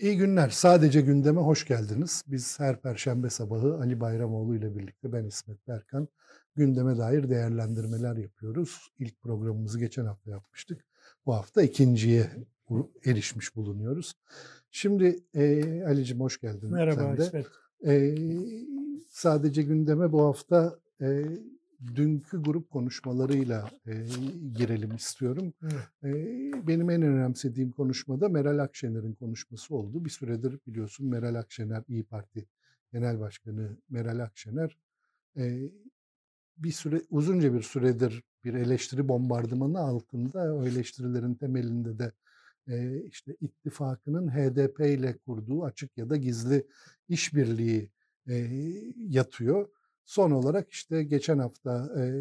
İyi günler. Sadece gündeme hoş geldiniz. Biz her perşembe sabahı Ali Bayramoğlu ile birlikte ben İsmet Berkan gündeme dair değerlendirmeler yapıyoruz. İlk programımızı geçen hafta yapmıştık. Bu hafta ikinciye erişmiş bulunuyoruz. Şimdi e, Ali'cim hoş geldin. Merhaba İsmet. E, sadece gündeme bu hafta e, dünkü grup konuşmalarıyla e, girelim istiyorum. E, benim en önemsediğim konuşmada Meral Akşener'in konuşması oldu. Bir süredir biliyorsun Meral Akşener, İyi Parti Genel Başkanı Meral Akşener e, bir süre uzunca bir süredir bir eleştiri bombardımanı altında o eleştirilerin temelinde de e, işte ittifakının HDP ile kurduğu açık ya da gizli işbirliği e, yatıyor. Son olarak işte geçen hafta e,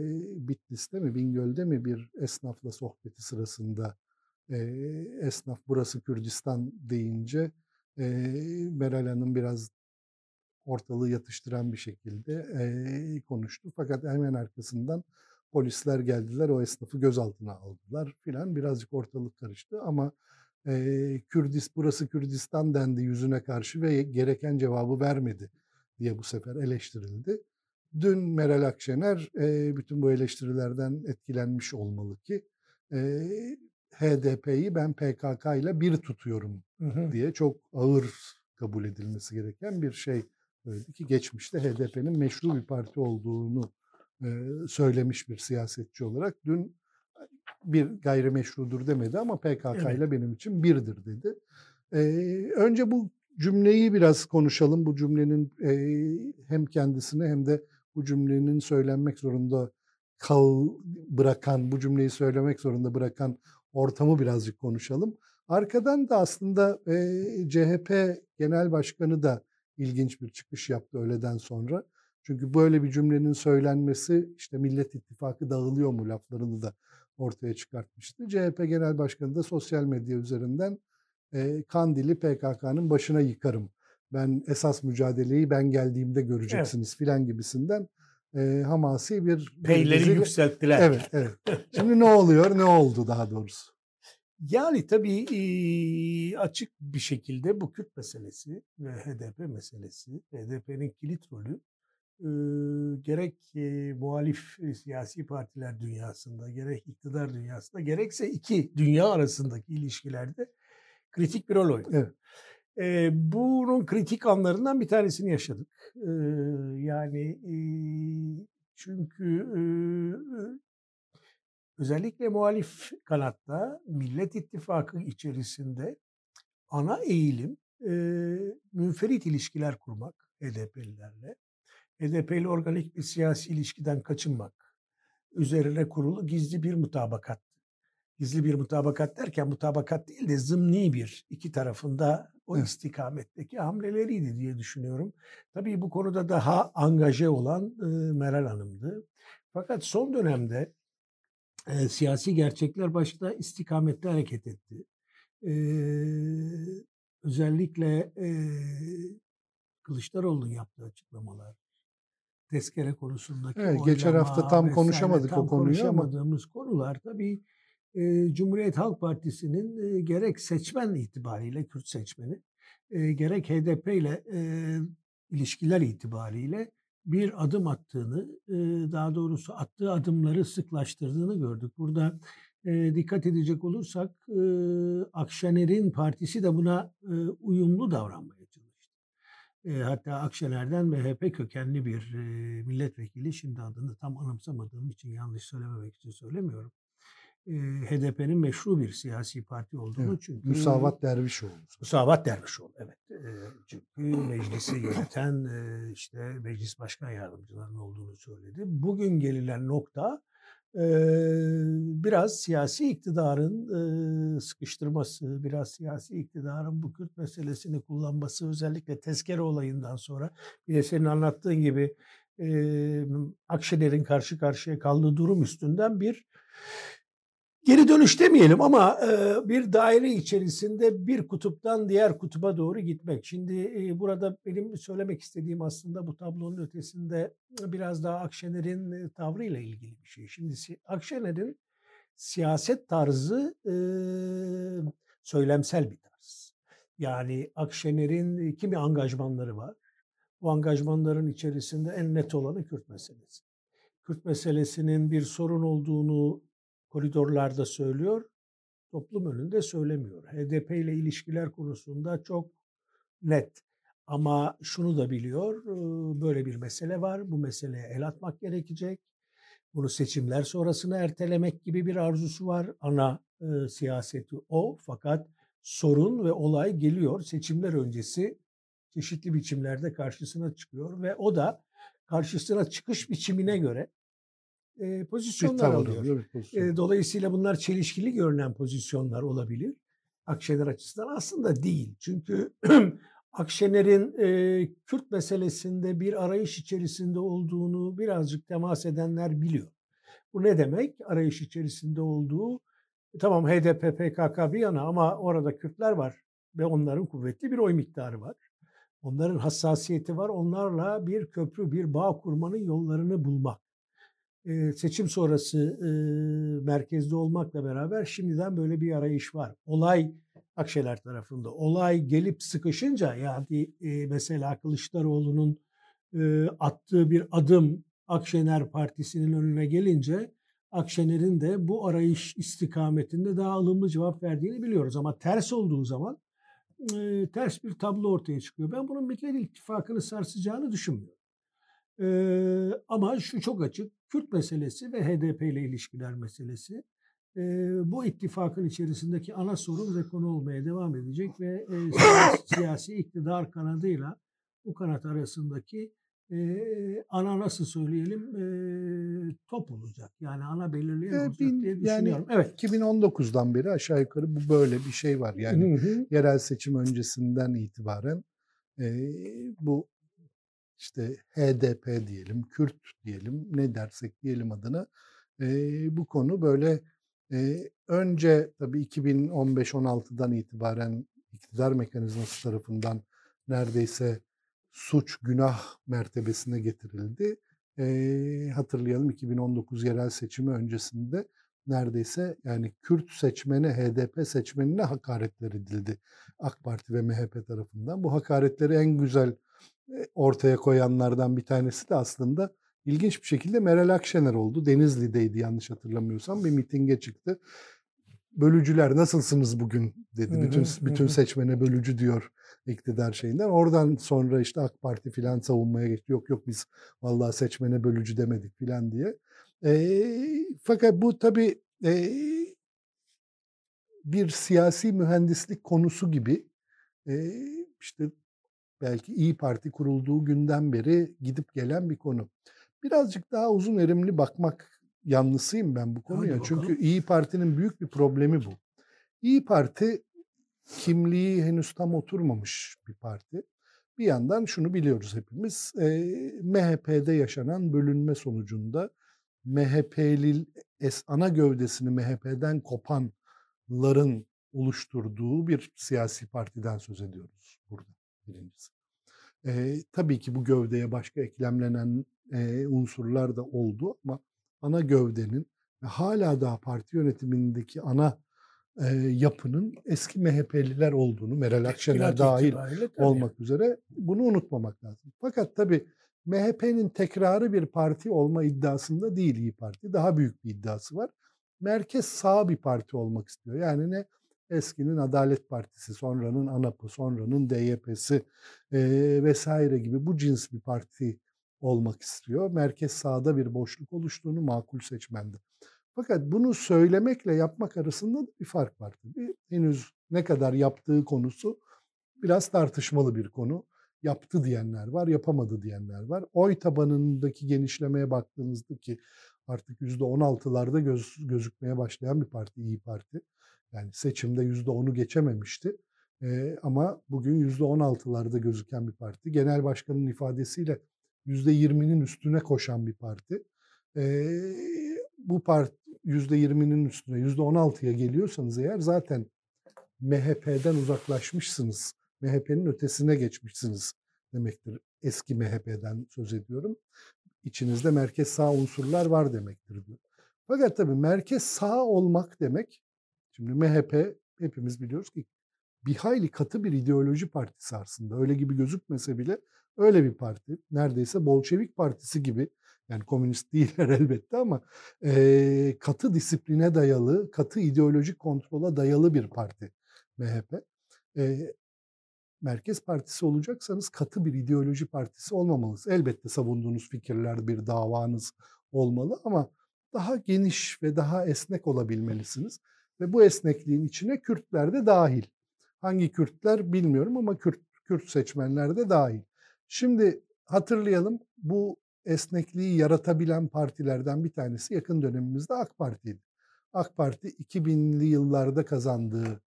Bitlis'te mi Bingöl'de mi bir esnafla sohbeti sırasında e, esnaf burası Kürdistan deyince e, Meral Hanım biraz ortalığı yatıştıran bir şekilde e, konuştu. Fakat hemen arkasından polisler geldiler o esnafı gözaltına aldılar filan birazcık ortalık karıştı ama e, Kürdis burası Kürdistan dendi yüzüne karşı ve gereken cevabı vermedi diye bu sefer eleştirildi. Dün Meral Akşener e, bütün bu eleştirilerden etkilenmiş olmalı ki e, HDP'yi ben PKK ile bir tutuyorum hı hı. diye çok ağır kabul edilmesi gereken bir şey söyledi ki geçmişte HDP'nin meşru bir parti olduğunu e, söylemiş bir siyasetçi olarak dün bir gayrimeşrudur demedi ama PKK evet. ile benim için birdir dedi. E, önce bu cümleyi biraz konuşalım. Bu cümlenin e, hem kendisine hem de bu cümlenin söylenmek zorunda kal bırakan, bu cümleyi söylemek zorunda bırakan ortamı birazcık konuşalım. Arkadan da aslında e, CHP Genel Başkanı da ilginç bir çıkış yaptı öğleden sonra. Çünkü böyle bir cümlenin söylenmesi işte Millet İttifakı dağılıyor mu laflarını da ortaya çıkartmıştı. CHP Genel Başkanı da sosyal medya üzerinden e, Kandil'i PKK'nın başına yıkarım ben esas mücadeleyi ben geldiğimde göreceksiniz evet. filan gibisinden e, hamasi bir... Peyleri dizi... yükselttiler. Evet, evet. Şimdi ne oluyor, ne oldu daha doğrusu? Yani tabii e, açık bir şekilde bu Kürt meselesi ve HDP meselesi, HDP'nin kilit rolü e, gerek e, muhalif e, siyasi partiler dünyasında, gerek iktidar dünyasında, gerekse iki dünya arasındaki ilişkilerde kritik bir rol oynuyor. Evet. E, bunun kritik anlarından bir tanesini yaşadık. E, yani e, çünkü e, özellikle muhalif kanatta Millet İttifakı içerisinde ana eğilim e, münferit ilişkiler kurmak HDP'lilerle. HDP'li organik bir siyasi ilişkiden kaçınmak üzerine kurulu gizli bir mutabakat. Gizli bir mutabakat derken mutabakat değil de zımni bir iki tarafında o istikametteki hamleleriydi diye düşünüyorum. Tabii bu konuda daha angaje olan e, Meral Hanım'dı. Fakat son dönemde e, siyasi gerçekler başta istikamette hareket etti. E, özellikle e, Kılıçdaroğlu'nun yaptığı açıklamalar, tezkere konusundaki evet, geçen hafta tam konuşamadık tam o konuyu konuşamadığımız ama konular tabii Cumhuriyet Halk Partisi'nin gerek seçmen itibariyle Kürt seçmeni gerek HDP ile ilişkiler itibariyle bir adım attığını, daha doğrusu attığı adımları sıklaştırdığını gördük. Burada dikkat edecek olursak Akşener'in partisi de buna uyumlu davranmaya çalıştı. Hatta Akşener'den MHP kökenli bir milletvekili, şimdi adını tam anımsamadığım için yanlış söylememek için söylemiyorum HDP'nin meşru bir siyasi parti olduğunu evet, çünkü Musavat Dervişoğlu. Musavat Dervişoğlu evet. çünkü meclisi yöneten işte meclis başkan yardımcılarının olduğunu söyledi. Bugün gelinen nokta biraz siyasi iktidarın sıkıştırması, biraz siyasi iktidarın bu Kürt meselesini kullanması özellikle tezkere olayından sonra bir de senin anlattığın gibi Akşener'in karşı karşıya kaldığı durum üstünden bir geri dönüş demeyelim ama bir daire içerisinde bir kutuptan diğer kutuba doğru gitmek. Şimdi burada benim söylemek istediğim aslında bu tablonun ötesinde biraz daha Akşener'in tavrıyla ilgili bir şey. Şimdi Akşener'in siyaset tarzı söylemsel bir tarz. Yani Akşener'in kimi angajmanları var. Bu angajmanların içerisinde en net olanı Kürt meselesi. Kürt meselesinin bir sorun olduğunu koridorlarda söylüyor, toplum önünde söylemiyor. HDP ile ilişkiler konusunda çok net. Ama şunu da biliyor, böyle bir mesele var. Bu meseleye el atmak gerekecek. Bunu seçimler sonrasına ertelemek gibi bir arzusu var. Ana e, siyaseti o. Fakat sorun ve olay geliyor. Seçimler öncesi çeşitli biçimlerde karşısına çıkıyor ve o da karşısına çıkış biçimine göre e, pozisyonlar alıyor. Pozisyon. E, dolayısıyla bunlar çelişkili görünen pozisyonlar olabilir. Akşener açısından aslında değil. Çünkü Akşener'in e, Kürt meselesinde bir arayış içerisinde olduğunu birazcık temas edenler biliyor. Bu ne demek? Arayış içerisinde olduğu tamam HDP, PKK bir yana ama orada Kürtler var ve onların kuvvetli bir oy miktarı var. Onların hassasiyeti var. Onlarla bir köprü, bir bağ kurmanın yollarını bulmak. Seçim sonrası merkezde olmakla beraber şimdiden böyle bir arayış var. Olay Akşener tarafında. Olay gelip sıkışınca yani mesela Kılıçdaroğlu'nun attığı bir adım Akşener Partisi'nin önüne gelince Akşener'in de bu arayış istikametinde daha alımlı cevap verdiğini biliyoruz. Ama ters olduğu zaman ters bir tablo ortaya çıkıyor. Ben bunun Millet İttifakı'nı sarsacağını düşünmüyorum. E, ama şu çok açık. Kürt meselesi ve HDP ile ilişkiler meselesi e, bu ittifakın içerisindeki ana sorun ve konu olmaya devam edecek ve e, siyasi, iktidar kanadıyla bu kanat arasındaki e, ana nasıl söyleyelim e, top olacak. Yani ana belirleyen e, olacak bin, diye düşünüyorum. Yani evet. 2019'dan beri aşağı yukarı bu böyle bir şey var. Yani hı hı. yerel seçim öncesinden itibaren e, bu işte HDP diyelim, Kürt diyelim, ne dersek diyelim adına e, bu konu böyle e, önce tabii 2015-16'dan itibaren iktidar mekanizması tarafından neredeyse suç, günah mertebesine getirildi. E, hatırlayalım 2019 yerel seçimi öncesinde neredeyse yani Kürt seçmene, HDP seçmenine hakaretler edildi AK Parti ve MHP tarafından. Bu hakaretleri en güzel ortaya koyanlardan bir tanesi de aslında ilginç bir şekilde Meral Akşener oldu. Denizli'deydi yanlış hatırlamıyorsam bir mitinge çıktı. Bölücüler nasılsınız bugün dedi. bütün bütün seçmene bölücü diyor iktidar şeyinden. Oradan sonra işte AK Parti filan savunmaya geçti. Yok yok biz vallahi seçmene bölücü demedik filan diye. E, fakat bu tabii e, bir siyasi mühendislik konusu gibi e, işte belki İyi Parti kurulduğu günden beri gidip gelen bir konu. Birazcık daha uzun erimli bakmak yanlısıyım ben bu konuya. Çünkü İyi Parti'nin büyük bir problemi bu. İyi Parti kimliği henüz tam oturmamış bir parti. Bir yandan şunu biliyoruz hepimiz. E, MHP'de yaşanan bölünme sonucunda MHP'li ana gövdesini MHP'den kopanların oluşturduğu bir siyasi partiden söz ediyoruz burada birincisi. E, tabii ki bu gövdeye başka eklemlenen e, unsurlar da oldu ama ana gövdenin ve hala daha parti yönetimindeki ana e, yapının eski MHP'liler olduğunu, Meral Akşener dahil olmak üzere bunu unutmamak lazım. Fakat tabii MHP'nin tekrarı bir parti olma iddiasında değil İyi Parti. Daha büyük bir iddiası var. Merkez sağ bir parti olmak istiyor. Yani ne eskinin Adalet Partisi, sonranın ANAP'ı, sonranın DYP'si e, vesaire gibi bu cins bir parti olmak istiyor. Merkez sağda bir boşluk oluştuğunu makul seçmendi. Fakat bunu söylemekle yapmak arasında bir fark var tabii. Henüz ne kadar yaptığı konusu biraz tartışmalı bir konu. Yaptı diyenler var, yapamadı diyenler var. Oy tabanındaki genişlemeye baktığınızda ki artık %16'larda göz, gözükmeye başlayan bir parti, İyi Parti. Yani seçimde %10'u geçememişti. Ee, ama bugün %16'larda gözüken bir parti. Genel başkanın ifadesiyle %20'nin üstüne koşan bir parti. Ee, bu parti %20'nin üstüne %16'ya geliyorsanız eğer zaten MHP'den uzaklaşmışsınız. MHP'nin ötesine geçmişsiniz demektir. Eski MHP'den söz ediyorum. İçinizde merkez sağ unsurlar var demektir diyor. Fakat tabii merkez sağ olmak demek, şimdi MHP hepimiz biliyoruz ki bir hayli katı bir ideoloji partisi aslında. Öyle gibi gözükmese bile öyle bir parti. Neredeyse Bolşevik partisi gibi. Yani komünist değiller elbette ama e, katı disipline dayalı, katı ideolojik kontrola dayalı bir parti MHP. E, Merkez Partisi olacaksanız katı bir ideoloji partisi olmamalısınız. Elbette savunduğunuz fikirler bir davanız olmalı ama daha geniş ve daha esnek olabilmelisiniz. Ve bu esnekliğin içine Kürtler de dahil. Hangi Kürtler bilmiyorum ama Kürt, Kürt seçmenler de dahil. Şimdi hatırlayalım bu esnekliği yaratabilen partilerden bir tanesi yakın dönemimizde AK Parti'ydi. AK Parti 2000'li yıllarda kazandığı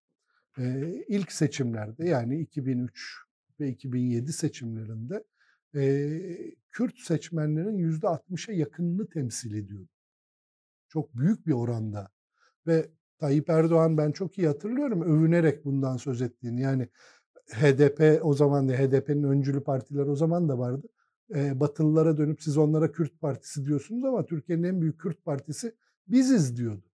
ilk seçimlerde yani 2003 ve 2007 seçimlerinde Kürt seçmenlerin %60'a yakınını temsil ediyordu. Çok büyük bir oranda ve Tayyip Erdoğan ben çok iyi hatırlıyorum övünerek bundan söz ettiğini. Yani HDP o zaman da HDP'nin öncülü partiler o zaman da vardı. E, Batılılara dönüp siz onlara Kürt Partisi diyorsunuz ama Türkiye'nin en büyük Kürt Partisi biziz diyordu.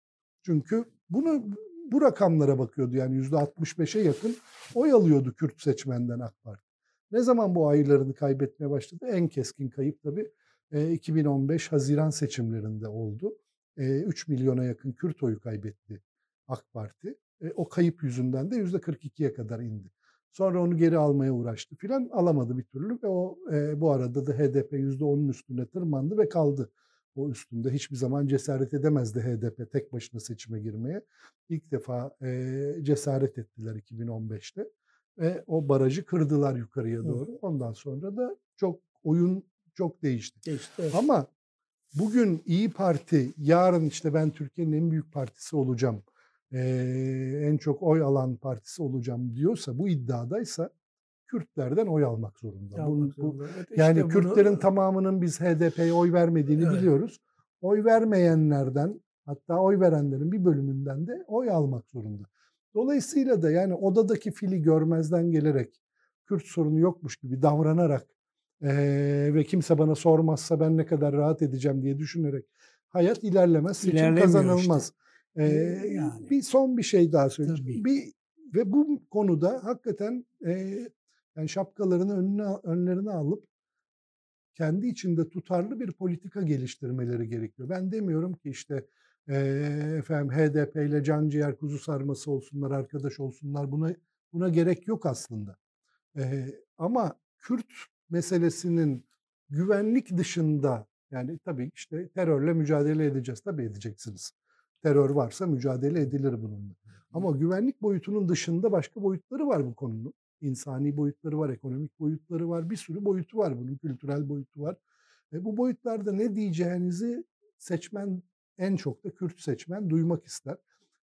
Çünkü bunu bu rakamlara bakıyordu yani yüzde 65'e yakın oy alıyordu Kürt seçmenden AK Parti. Ne zaman bu aylarını kaybetmeye başladı? En keskin kayıp tabii e, 2015 Haziran seçimlerinde oldu. E, 3 milyona yakın Kürt oyu kaybetti AK Parti. E, o kayıp yüzünden de yüzde 42'ye kadar indi. Sonra onu geri almaya uğraştı filan alamadı bir türlü ve o e, bu arada da HDP yüzde 10'un üstüne tırmandı ve kaldı o üstünde. Hiçbir zaman cesaret edemezdi HDP tek başına seçime girmeye. İlk defa e, cesaret ettiler 2015'te ve o barajı kırdılar yukarıya doğru. Ondan sonra da çok oyun çok değişti. Değişti. Ama bugün İyi Parti yarın işte ben Türkiye'nin en büyük partisi olacağım e, en çok oy alan partisi olacağım diyorsa, bu iddiadaysa Kürtlerden oy almak zorunda. bu, bu, yani işte Kürtlerin bunu... tamamının biz HDP'ye oy vermediğini evet. biliyoruz. Oy vermeyenlerden hatta oy verenlerin bir bölümünden de oy almak zorunda. Dolayısıyla da yani odadaki fili görmezden gelerek Kürt sorunu yokmuş gibi davranarak e, ve kimse bana sormazsa ben ne kadar rahat edeceğim diye düşünerek hayat ilerlemez, seçim kazanılmaz. Işte. Ee, yani. Bir son bir şey daha söyleyeyim. Bir ve bu konuda hakikaten e, yani şapkalarını önüne önlerine alıp kendi içinde tutarlı bir politika geliştirmeleri gerekiyor. Ben demiyorum ki işte e, efendim HDP ile can ciğer kuzu sarması olsunlar, arkadaş olsunlar. Buna buna gerek yok aslında. E, ama Kürt meselesinin güvenlik dışında yani tabii işte terörle mücadele edeceğiz. Tabii edeceksiniz terör varsa mücadele edilir bununla. Ama güvenlik boyutunun dışında başka boyutları var bu konunun. İnsani boyutları var, ekonomik boyutları var, bir sürü boyutu var bunun, kültürel boyutu var. Ve bu boyutlarda ne diyeceğinizi seçmen, en çok da Kürt seçmen duymak ister.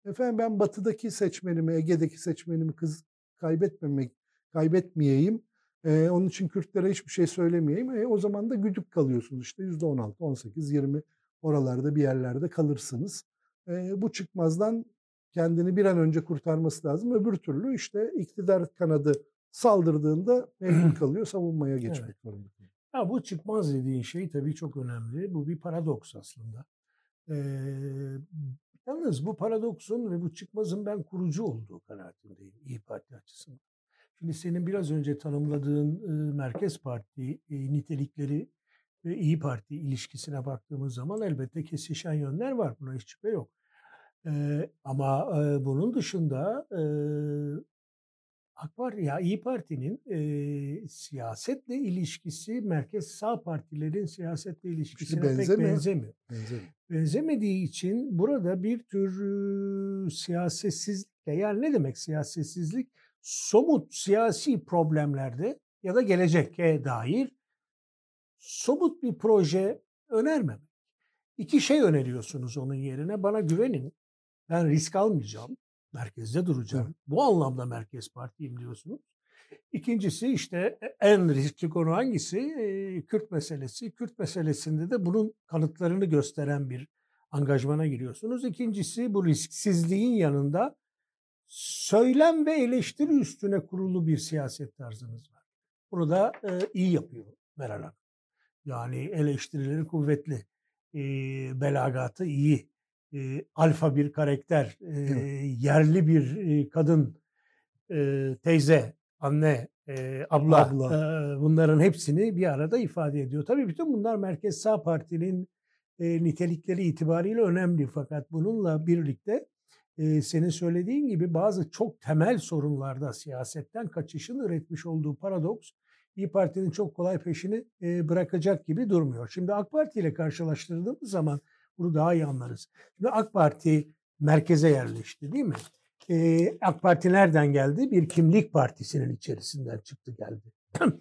Efendim ben batıdaki seçmenimi, Ege'deki seçmenimi kız kaybetmemek, kaybetmeyeyim. Ee, onun için Kürtlere hiçbir şey söylemeyeyim. E, o zaman da güdük kalıyorsunuz işte %16, 18, 20 oralarda bir yerlerde kalırsınız e, bu çıkmazdan kendini bir an önce kurtarması lazım. Öbür türlü işte iktidar kanadı saldırdığında mecbur kalıyor savunmaya geçmek evet. zorunda. Ya bu çıkmaz dediğin şey tabii çok önemli. Bu bir paradoks aslında. Ee, yalnız bu paradoksun ve bu çıkmazın ben kurucu olduğu kanaatindeyim İyi Parti açısından. Şimdi senin biraz önce tanımladığın e, Merkez Parti e, nitelikleri ve İyi Parti ilişkisine baktığımız zaman elbette kesişen yönler var. Buna hiç şüphe yok. Ee, ama e, bunun dışında e, AK Parti ya İyi Parti'nin e, siyasetle ilişkisi merkez sağ partilerin siyasetle ilişkisine işte benzemiyor. pek benzemiyor. benzemiyor. Benzemediği için burada bir tür e, siyasetsizlikle yani ne demek siyasetsizlik? Somut siyasi problemlerde ya da geleceğe dair somut bir proje önermemek. İki şey öneriyorsunuz onun yerine. Bana güvenin. Ben risk almayacağım. Merkezde duracağım. Evet. Bu anlamda Merkez Parti'yim diyorsunuz. İkincisi işte e, en riskli konu hangisi? Kürt meselesi. Kürt meselesinde de bunun kanıtlarını gösteren bir angajmana giriyorsunuz. İkincisi bu risksizliğin yanında söylem ve eleştiri üstüne kurulu bir siyaset tarzınız var. Bunu da e, iyi yapıyor Meral Hanım. Yani eleştirileri kuvvetli, e, belagatı iyi, e, alfa bir karakter, e, yerli bir e, kadın e, teyze, anne, e, abla, Abla. e, bunların hepsini bir arada ifade ediyor. Tabii bütün bunlar Merkez Sağ Parti'nin e, nitelikleri itibariyle önemli fakat bununla birlikte e, senin söylediğin gibi bazı çok temel sorunlarda siyasetten kaçışın üretmiş olduğu paradoks İyi Parti'nin çok kolay peşini e, bırakacak gibi durmuyor. Şimdi AK Parti ile karşılaştırdığımız zaman bunu daha iyi anlarız. Şimdi AK Parti merkeze yerleşti değil mi? E, AK Parti nereden geldi? Bir kimlik partisinin içerisinden çıktı geldi.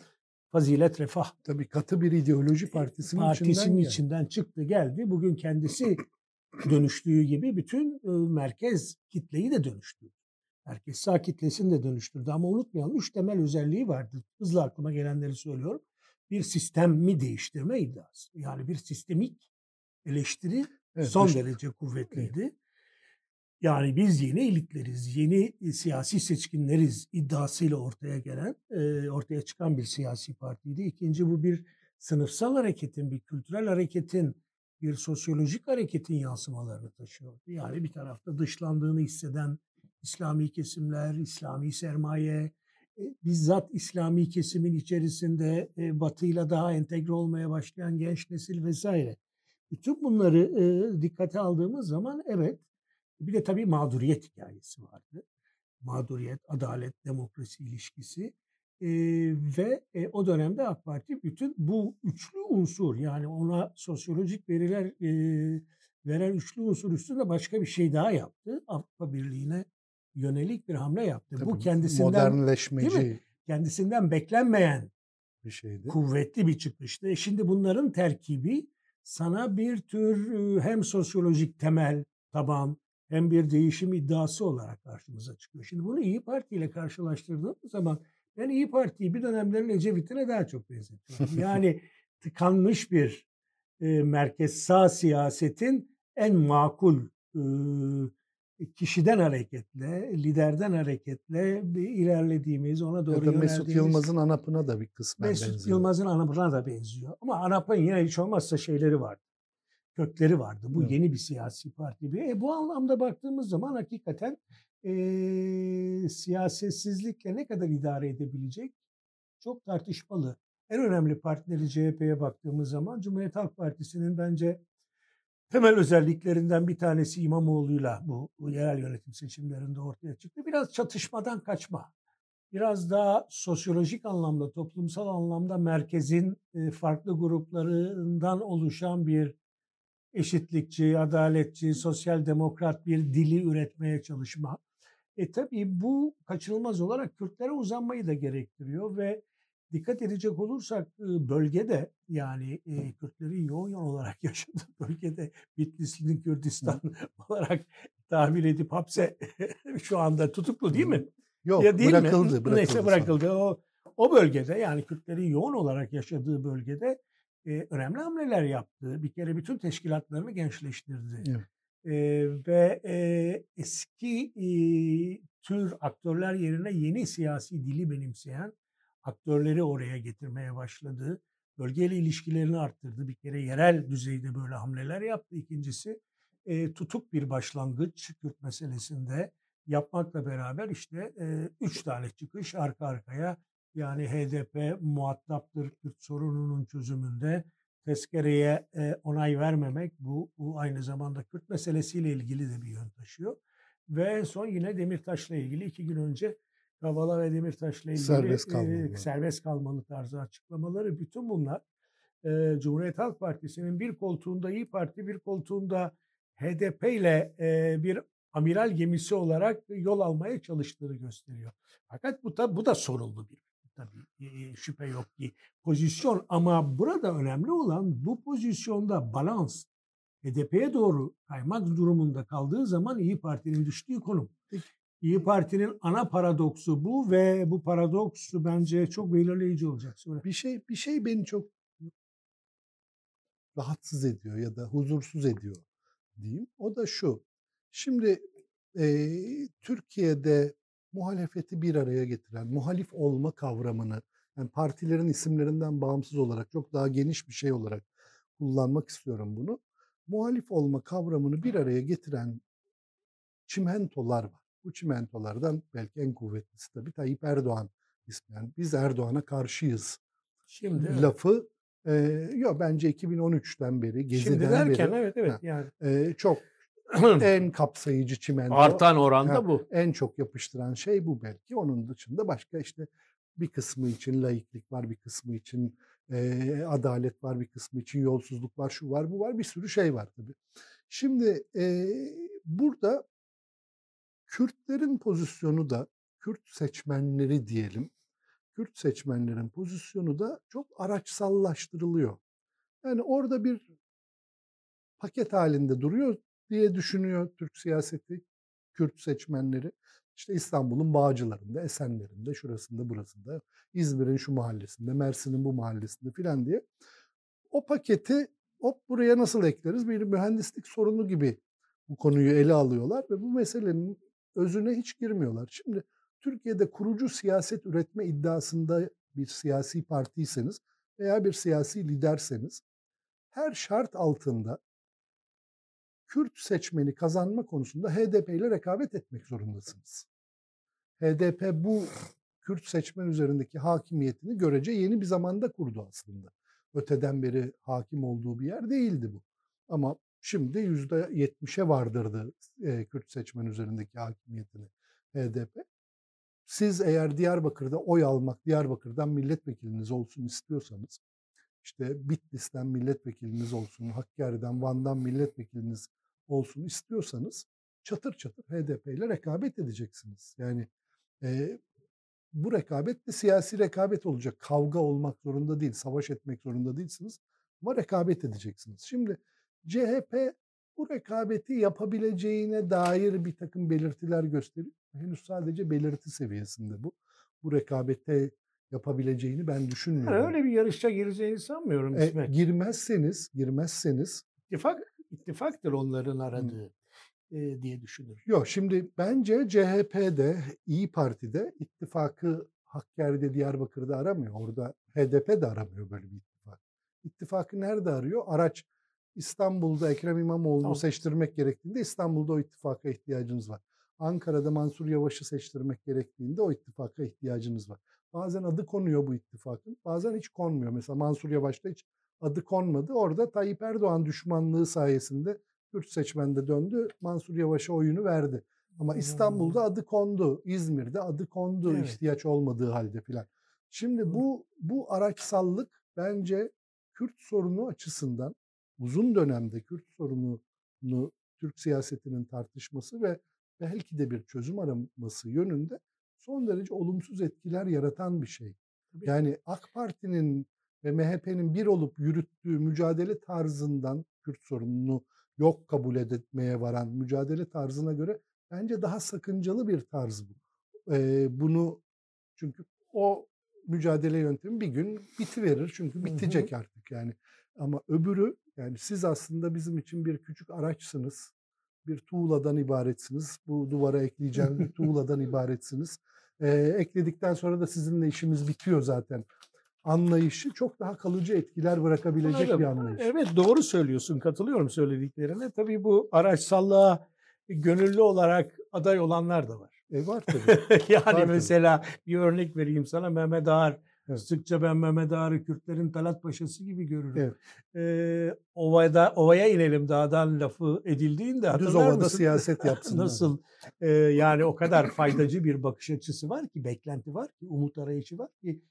Fazilet Refah Tabii katı bir ideoloji partisinin, partisinin içinden geldi. içinden çıktı geldi. Bugün kendisi dönüştüğü gibi bütün merkez kitleyi de dönüştürdü. Merkez sağ kitlesini de dönüştürdü ama unutmayalım üç temel özelliği vardı. Hızlı aklıma gelenleri söylüyorum. Bir sistemi değiştirme iddiası. Yani bir sistemik eleştiri Evet, son dış- derece kuvvetliydi. Yani biz yeni elitleriz, yeni e, siyasi seçkinleriz iddiasıyla ortaya gelen, e, ortaya çıkan bir siyasi partiydi. İkinci bu bir sınıfsal hareketin, bir kültürel hareketin, bir sosyolojik hareketin yansımalarını taşıyordu. Yani bir tarafta dışlandığını hisseden İslami kesimler, İslami sermaye, e, bizzat İslami kesimin içerisinde Batı'yla daha entegre olmaya başlayan genç nesil vesaire. Bütün bunları e, dikkate aldığımız zaman evet bir de tabii mağduriyet hikayesi vardı. Mağduriyet, adalet, demokrasi ilişkisi. E, ve e, o dönemde AK Parti bütün bu üçlü unsur yani ona sosyolojik veriler e, veren üçlü unsur üstünde başka bir şey daha yaptı. Avrupa Birliği'ne yönelik bir hamle yaptı. bu Tabii kendisinden modernleşmeci kendisinden beklenmeyen bir şeydi. kuvvetli bir çıkıştı. E Şimdi bunların terkibi sana bir tür hem sosyolojik temel, taban hem bir değişim iddiası olarak karşımıza çıkıyor. Şimdi bunu İyi Parti ile karşılaştırdığımız zaman ben İyi Parti'yi bir dönemlerin Ecevit'ine daha çok benzetiyorum. Yani tıkanmış bir e, merkez sağ siyasetin en makul e, kişiden hareketle, liderden hareketle bir ilerlediğimiz, ona doğru Ya da Mesut Yılmaz'ın anapına da bir kısmen Mesut benziyor. Yılmaz'ın Anap'ına da benziyor. Ama Anap'ın yine hiç olmazsa şeyleri vardı. Kökleri vardı. Bu Evet. yeni bir siyasi parti. E, bu anlamda baktığımız zaman hakikaten e, siyasetsizlikle ne kadar idare edebilecek çok tartışmalı. En önemli partileri CHP'ye baktığımız zaman Cumhuriyet Halk Partisi'nin bence temel özelliklerinden bir tanesi İmamoğlu'yla bu, bu yerel yönetim seçimlerinde ortaya çıktı. Biraz çatışmadan kaçma biraz daha sosyolojik anlamda, toplumsal anlamda merkezin e, farklı gruplarından oluşan bir eşitlikçi, adaletçi, sosyal demokrat bir dili üretmeye çalışma. E tabii bu kaçınılmaz olarak Kürtlere uzanmayı da gerektiriyor ve dikkat edecek olursak bölgede yani Kürtlerin yoğun olarak yaşadığı bölgede Bitlis'in Kürdistan olarak tabir edip hapse şu anda tutuklu değil mi? Yok ya değil bırakıldı, mi? bırakıldı. Neyse sonra. bırakıldı. O o bölgede yani Kürtlerin yoğun olarak yaşadığı bölgede e, önemli hamleler yaptı. Bir kere bütün teşkilatlarını gençleştirdi. Evet. E, ve e, eski e, tür aktörler yerine yeni siyasi dili benimseyen aktörleri oraya getirmeye başladı. Bölgeyle ilişkilerini arttırdı. Bir kere yerel düzeyde böyle hamleler yaptı. İkincisi e, tutuk bir başlangıç Kürt meselesinde yapmakla beraber işte e, üç tane çıkış arka arkaya yani HDP muhataptır Kürt sorununun çözümünde tezkereye e, onay vermemek bu, bu aynı zamanda Kürt meselesiyle ilgili de bir yön taşıyor. Ve en son yine Demirtaş'la ilgili iki gün önce Kavala ve Demirtaş'la ilgili Serbest e, kalmalı. serbest kalmalı tarzı açıklamaları bütün bunlar e, Cumhuriyet Halk Partisi'nin bir koltuğunda İyi Parti bir koltuğunda HDP ile e, bir amiral gemisi olarak yol almaya çalıştığını gösteriyor. Fakat bu da bu da sorunlu bir tabii e, şüphe yok ki pozisyon ama burada önemli olan bu pozisyonda balans HDP'ye doğru kaymak durumunda kaldığı zaman İyi Parti'nin düştüğü konum. İyi Parti'nin ana paradoksu bu ve bu paradoks bence çok belirleyici olacak. Sonra Bir şey bir şey beni çok rahatsız ediyor ya da huzursuz ediyor diyeyim. O da şu. Şimdi e, Türkiye'de muhalefeti bir araya getiren muhalif olma kavramını yani partilerin isimlerinden bağımsız olarak çok daha geniş bir şey olarak kullanmak istiyorum bunu. Muhalif olma kavramını bir araya getiren çimentolar var. Bu çimentolardan belki en kuvvetlisi tabii Tayyip Erdoğan ismi. Yani biz Erdoğan'a karşıyız. Şimdi lafı e, yok bence 2013'ten beri geziden Şimdi derken beri, evet evet yani e, çok en kapsayıcı çimento. Artan oranda ha, bu. En çok yapıştıran şey bu belki. Onun dışında başka işte bir kısmı için laiklik var, bir kısmı için e, adalet var, bir kısmı için yolsuzluk var, şu var, bu var, bir sürü şey var tabii. Şimdi e, burada Kürtlerin pozisyonu da, Kürt seçmenleri diyelim, Kürt seçmenlerin pozisyonu da çok araçsallaştırılıyor. Yani orada bir paket halinde duruyor diye düşünüyor Türk siyaseti, Kürt seçmenleri. İşte İstanbul'un Bağcılarında, Esenler'inde, şurasında, burasında, İzmir'in şu mahallesinde, Mersin'in bu mahallesinde filan diye. O paketi hop buraya nasıl ekleriz? Bir mühendislik sorunu gibi bu konuyu ele alıyorlar ve bu meselenin özüne hiç girmiyorlar. Şimdi Türkiye'de kurucu siyaset üretme iddiasında bir siyasi partiyseniz veya bir siyasi liderseniz her şart altında Kürt seçmeni kazanma konusunda HDP ile rekabet etmek zorundasınız. HDP bu Kürt seçmen üzerindeki hakimiyetini görece yeni bir zamanda kurdu aslında. Öteden beri hakim olduğu bir yer değildi bu. Ama şimdi yüzde yetmişe vardırdı e, Kürt seçmen üzerindeki hakimiyetini HDP. Siz eğer Diyarbakır'da oy almak, Diyarbakır'dan milletvekiliniz olsun istiyorsanız, işte Bitlis'ten milletvekiliniz olsun, Hakkari'den, Van'dan milletvekiliniz olsun istiyorsanız çatır çatır HDP ile rekabet edeceksiniz. Yani e, bu rekabet de siyasi rekabet olacak. Kavga olmak zorunda değil, savaş etmek zorunda değilsiniz ama rekabet edeceksiniz. Şimdi CHP bu rekabeti yapabileceğine dair bir takım belirtiler gösteriyor. Henüz sadece belirti seviyesinde bu. Bu rekabete yapabileceğini ben düşünmüyorum. Yani öyle bir yarışa gireceğini sanmıyorum e, girmezseniz, girmezseniz ittifak ittifaktır onların aradığı e, diye düşünür. Yok şimdi bence CHP'de, İyi Parti'de ittifakı Hakkari'de, Diyarbakır'da aramıyor. Orada HDP de aramıyor böyle bir ittifak. İttifakı nerede arıyor? Araç İstanbul'da Ekrem İmamoğlu'nu tamam. seçtirmek gerektiğinde İstanbul'da o ittifaka ihtiyacınız var. Ankara'da Mansur Yavaş'ı seçtirmek gerektiğinde o ittifaka ihtiyacınız var. Bazen adı konuyor bu ittifakın, bazen hiç konmuyor. Mesela Mansur Yavaş'ta hiç adı konmadı. Orada Tayyip Erdoğan düşmanlığı sayesinde Kürt seçmende döndü. Mansur Yavaş'a oyunu verdi. Ama İstanbul'da adı kondu. İzmir'de adı kondu evet. ihtiyaç olmadığı halde filan. Şimdi bu bu araçsallık bence Kürt sorunu açısından uzun dönemde Kürt sorununu Türk siyasetinin tartışması ve belki de bir çözüm araması yönünde son derece olumsuz etkiler yaratan bir şey. Yani AK Parti'nin ve MHP'nin bir olup yürüttüğü mücadele tarzından Kürt sorununu yok kabul etmeye varan mücadele tarzına göre bence daha sakıncalı bir tarz bu. Ee, bunu çünkü o mücadele yöntemi bir gün bitiverir çünkü bitecek artık yani. Ama öbürü yani siz aslında bizim için bir küçük araçsınız. Bir tuğladan ibaretsiniz. Bu duvara ekleyeceğim bir tuğladan ibaretsiniz. Ee, ekledikten sonra da sizinle işimiz bitiyor zaten anlayışı çok daha kalıcı etkiler bırakabilecek Öyle, bir anlayış. Evet doğru söylüyorsun katılıyorum söylediklerine. Tabii bu araçsallığa gönüllü olarak aday olanlar da var. E var tabii. yani var mesela tabii. bir örnek vereyim sana Mehmet Ağar. Evet. Sıkça ben Mehmet Ağar'ı Kürtlerin Talat Paşası gibi görürüm. Evet. Ee, ovada, ovaya inelim dağdan lafı edildiğinde hatırlar Düz ovada mısın? siyaset yapsınlar. Nasıl e, yani o kadar faydacı bir bakış açısı var ki, beklenti var ki, umut arayışı var ki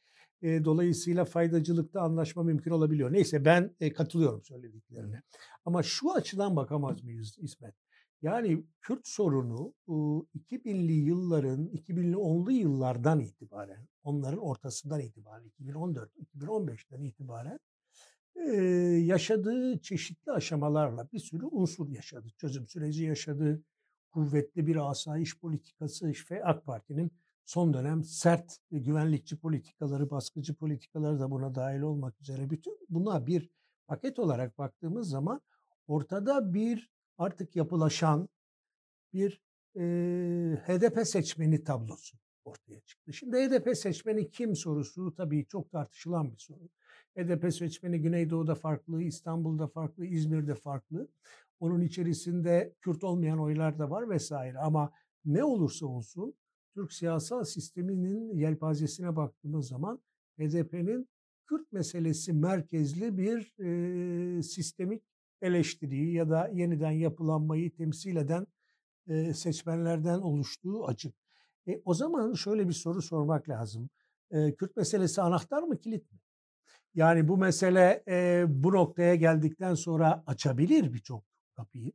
e, dolayısıyla faydacılıkta anlaşma mümkün olabiliyor. Neyse ben e, katılıyorum söylediklerine. Ama şu açıdan bakamaz mıyız İsmet? Yani Kürt sorunu 2000'li yılların, 2010'lu yıllardan itibaren, onların ortasından itibaren, 2014-2015'ten itibaren yaşadığı çeşitli aşamalarla bir sürü unsur yaşadı. Çözüm süreci yaşadı, kuvvetli bir asayiş politikası ve AK Parti'nin son dönem sert güvenlikçi politikaları, baskıcı politikaları da buna dahil olmak üzere bütün buna bir paket olarak baktığımız zaman ortada bir artık yapılaşan bir e, HDP seçmeni tablosu ortaya çıktı. Şimdi HDP seçmeni kim sorusu tabii çok tartışılan bir soru. HDP seçmeni Güneydoğu'da farklı, İstanbul'da farklı, İzmir'de farklı. Onun içerisinde Kürt olmayan oylar da var vesaire ama ne olursa olsun Türk siyasal sisteminin yelpazesine baktığımız zaman HDP'nin Kürt meselesi merkezli bir e, sistemik eleştiriyi ya da yeniden yapılanmayı temsil eden e, seçmenlerden oluştuğu açık. E, o zaman şöyle bir soru sormak lazım. E, Kürt meselesi anahtar mı kilit mi? Yani bu mesele e, bu noktaya geldikten sonra açabilir birçok kapıyı.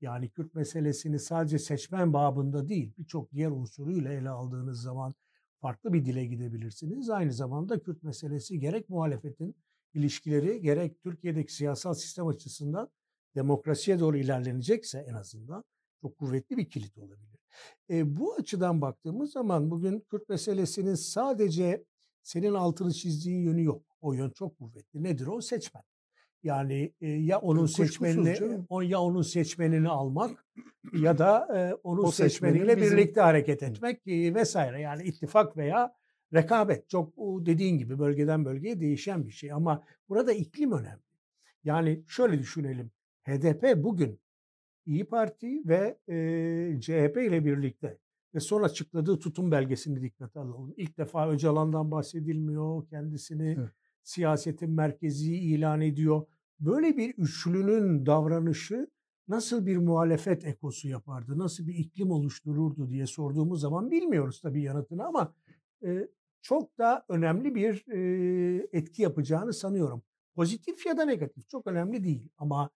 Yani Kürt meselesini sadece seçmen babında değil birçok diğer unsuruyla ele aldığınız zaman farklı bir dile gidebilirsiniz. Aynı zamanda Kürt meselesi gerek muhalefetin ilişkileri gerek Türkiye'deki siyasal sistem açısından demokrasiye doğru ilerlenecekse en azından çok kuvvetli bir kilit olabilir. E, bu açıdan baktığımız zaman bugün Kürt meselesinin sadece senin altını çizdiğin yönü yok. O yön çok kuvvetli. Nedir o? Seçmen. Yani e, ya onun seçmenini o ya onun seçmenini almak ya da e, onun o seçmeniyle bizim... birlikte hareket etmek e, vesaire. Yani ittifak veya rekabet çok dediğin gibi bölgeden bölgeye değişen bir şey ama burada iklim önemli. Yani şöyle düşünelim. HDP bugün İyi Parti ve e, CHP ile birlikte ve sonra açıkladığı tutum belgesini dikkate alalım. İlk defa Öcalan'dan bahsedilmiyor. Kendisini evet. siyasetin merkezi ilan ediyor. Böyle bir üçlünün davranışı nasıl bir muhalefet ekosu yapardı, nasıl bir iklim oluştururdu diye sorduğumuz zaman bilmiyoruz tabii yanıtını ama e, çok da önemli bir e, etki yapacağını sanıyorum. Pozitif ya da negatif çok önemli değil ama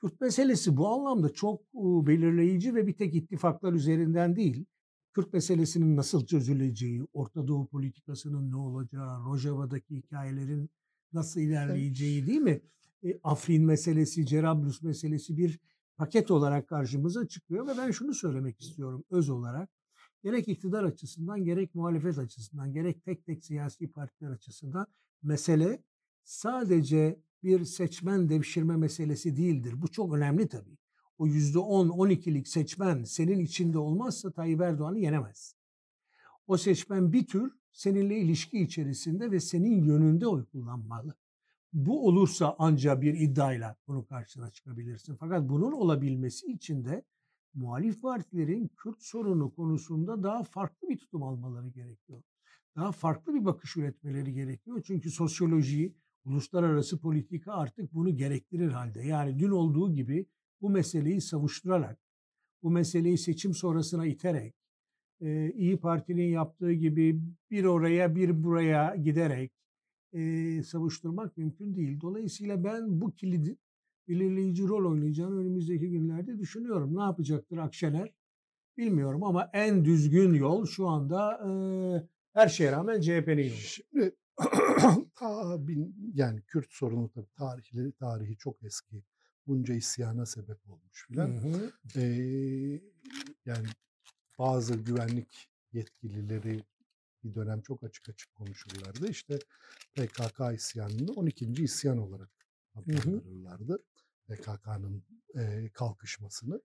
Kürt meselesi bu anlamda çok belirleyici ve bir tek ittifaklar üzerinden değil. Kürt meselesinin nasıl çözüleceği, Orta Doğu politikasının ne olacağı, Rojava'daki hikayelerin nasıl ilerleyeceği değil mi? E, Afrin meselesi, Cerablus meselesi bir paket olarak karşımıza çıkıyor ve ben şunu söylemek istiyorum öz olarak. Gerek iktidar açısından, gerek muhalefet açısından, gerek tek tek siyasi partiler açısından mesele sadece bir seçmen devşirme meselesi değildir. Bu çok önemli tabii. O yüzde on, on ikilik seçmen senin içinde olmazsa Tayyip Erdoğan'ı yenemez. O seçmen bir tür seninle ilişki içerisinde ve senin yönünde oy kullanmalı. Bu olursa ancak bir iddiayla bunun karşısına çıkabilirsin. Fakat bunun olabilmesi için de muhalif partilerin Kürt sorunu konusunda daha farklı bir tutum almaları gerekiyor. Daha farklı bir bakış üretmeleri gerekiyor. Çünkü sosyoloji, uluslararası politika artık bunu gerektirir halde. Yani dün olduğu gibi bu meseleyi savuşturarak, bu meseleyi seçim sonrasına iterek, e, İyi Parti'nin yaptığı gibi bir oraya bir buraya giderek e, savuşturmak mümkün değil. Dolayısıyla ben bu kilidin belirleyici rol oynayacağını önümüzdeki günlerde düşünüyorum. Ne yapacaktır Akşener? Bilmiyorum ama en düzgün yol şu anda e, her şeye rağmen CHP'nin yolu. Şimdi ta bin, yani Kürt sorunu tabii tarihleri tarihi çok eski. Bunca isyana sebep olmuş filan. Ee, yani bazı güvenlik yetkilileri bir dönem çok açık açık konuşurlardı. İşte PKK isyanını 12. isyan olarak adlandırırlardı. PKK'nın e, kalkışmasını.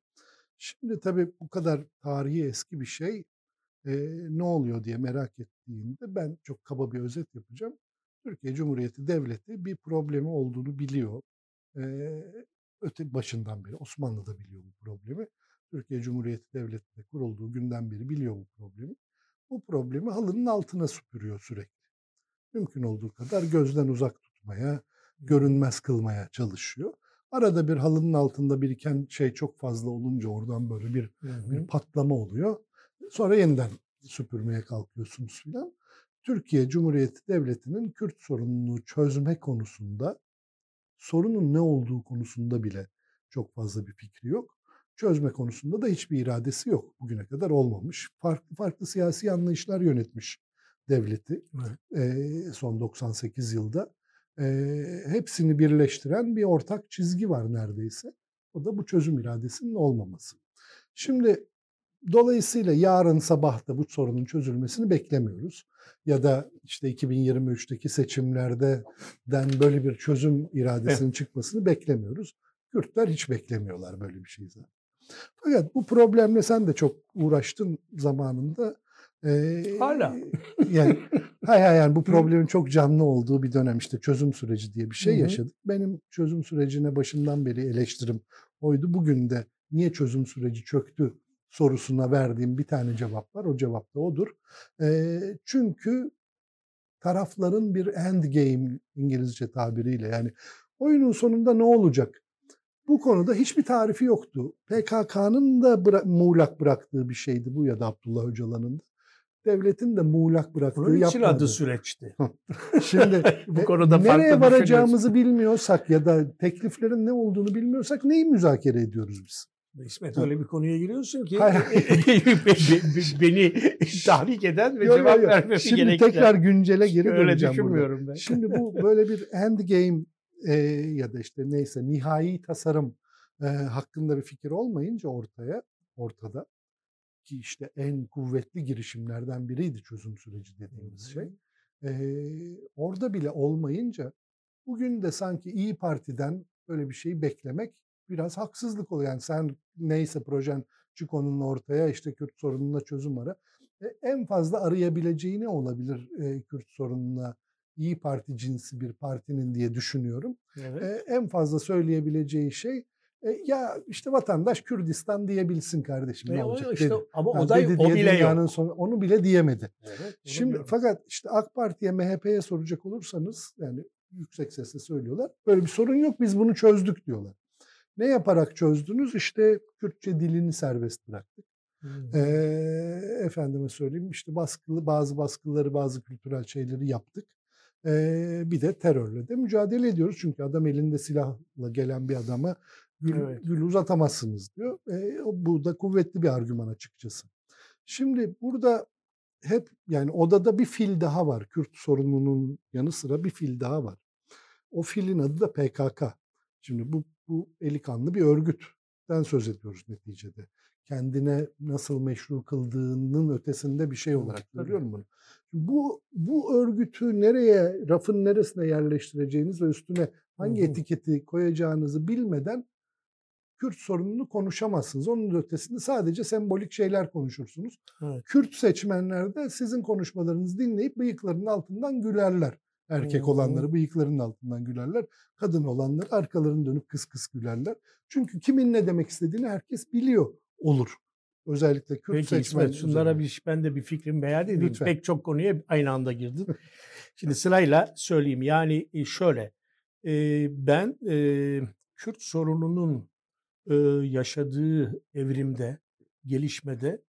Şimdi tabii bu kadar tarihi eski bir şey e, ne oluyor diye merak ettiğimde ben çok kaba bir özet yapacağım. Türkiye Cumhuriyeti Devleti bir problemi olduğunu biliyor. E, öte başından beri Osmanlı da biliyor bu problemi. Türkiye Cumhuriyeti Devleti de kurulduğu günden beri biliyor bu problemi. Bu problemi halının altına süpürüyor sürekli. Mümkün olduğu kadar gözden uzak tutmaya, görünmez kılmaya çalışıyor. Arada bir halının altında biriken şey çok fazla olunca oradan böyle bir, bir patlama oluyor. Sonra yeniden süpürmeye kalkıyorsunuz filan. Türkiye Cumhuriyeti Devleti'nin Kürt sorununu çözme konusunda sorunun ne olduğu konusunda bile çok fazla bir fikri yok. Çözme konusunda da hiçbir iradesi yok. Bugüne kadar olmamış. Farklı farklı siyasi anlayışlar yönetmiş devleti evet. e, son 98 yılda. E, hepsini birleştiren bir ortak çizgi var neredeyse. O da bu çözüm iradesinin olmaması. Şimdi Dolayısıyla yarın sabah da bu sorunun çözülmesini beklemiyoruz. Ya da işte 2023'teki seçimlerde den böyle bir çözüm iradesinin evet. çıkmasını beklemiyoruz. Kürtler hiç beklemiyorlar böyle bir şeyi zaten. Fakat bu problemle sen de çok uğraştın zamanında. Ee, Hala. Yani hay hay yani bu problemin çok canlı olduğu bir dönem işte çözüm süreci diye bir şey yaşadık. Benim çözüm sürecine başından beri eleştirim oydu. Bugün de niye çözüm süreci çöktü sorusuna verdiğim bir tane cevap var. O cevap da odur. E, çünkü tarafların bir end game İngilizce tabiriyle yani oyunun sonunda ne olacak? Bu konuda hiçbir tarifi yoktu. PKK'nın da bıra- muğlak bıraktığı bir şeydi bu ya da Abdullah Öcalan'ın da. Devletin de muğlak bıraktığı Bunun için yapmadı. adı süreçti. Şimdi Bu konuda nereye varacağımızı bilmiyorsak ya da tekliflerin ne olduğunu bilmiyorsak neyi müzakere ediyoruz biz? İsmet öyle bir konuya giriyorsun ki beni tahrik eden ve Yo, yo, cevap yo. vermemi Şimdi gerektiren. tekrar güncele geri Öyle döneceğim burada. düşünmüyorum ben. Şimdi bu böyle bir end game e, ya da işte neyse nihai tasarım e, hakkında bir fikir olmayınca ortaya ortada ki işte en kuvvetli girişimlerden biriydi çözüm süreci dediğimiz şey. E, orada bile olmayınca bugün de sanki İyi Parti'den böyle bir şeyi beklemek biraz haksızlık oluyor. Yani sen neyse projen çık onunla ortaya işte Kürt sorununa çözüm ara. E, en fazla arayabileceği ne olabilir e, Kürt sorununa İyi Parti cinsi bir partinin diye düşünüyorum. Evet. E, en fazla söyleyebileceği şey e, ya işte vatandaş Kürdistan diyebilsin kardeşim Ve ne olacak işte, dedi. ama o da dedi o diye bile yok. sonu- onu bile diyemedi. Evet, Şimdi biliyorum. fakat işte AK Parti'ye MHP'ye soracak olursanız yani yüksek sesle söylüyorlar. Böyle bir sorun yok biz bunu çözdük diyorlar. Ne yaparak çözdünüz? İşte Kürtçe dilini serbest bıraktık. Hmm. Ee, efendime söyleyeyim işte baskılı bazı baskıları bazı kültürel şeyleri yaptık. Ee, bir de terörle de mücadele ediyoruz. Çünkü adam elinde silahla gelen bir adama gül, Evet. gül uzatamazsınız diyor. O- bu da kuvvetli bir argüman açıkçası. Şimdi burada hep yani odada bir fil daha var. Kürt sorununun yanı sıra bir fil daha var. O filin adı da PKK. Şimdi bu, bu eli kanlı bir örgütten söz ediyoruz neticede. Kendine nasıl meşru kıldığının ötesinde bir şey olarak görüyorum bunu. Bu, bu örgütü nereye, rafın neresine yerleştireceğiniz ve üstüne hangi etiketi koyacağınızı bilmeden Kürt sorununu konuşamazsınız. Onun ötesinde sadece sembolik şeyler konuşursunuz. Evet. Kürt seçmenler de sizin konuşmalarınızı dinleyip bıyıklarının altından gülerler. Erkek olanları bıyıklarının altından gülerler. Kadın olanları arkalarını dönüp kıs kıs gülerler. Çünkü kimin ne demek istediğini herkes biliyor olur. Özellikle Kürt Peki seçmen İsmet şunlara bir, ben de bir fikrimi beyan edeyim. Lütfen. Pek çok konuya aynı anda girdin. Şimdi sırayla söyleyeyim. Yani e, şöyle e, ben e, Kürt sorununun e, yaşadığı evrimde, gelişmede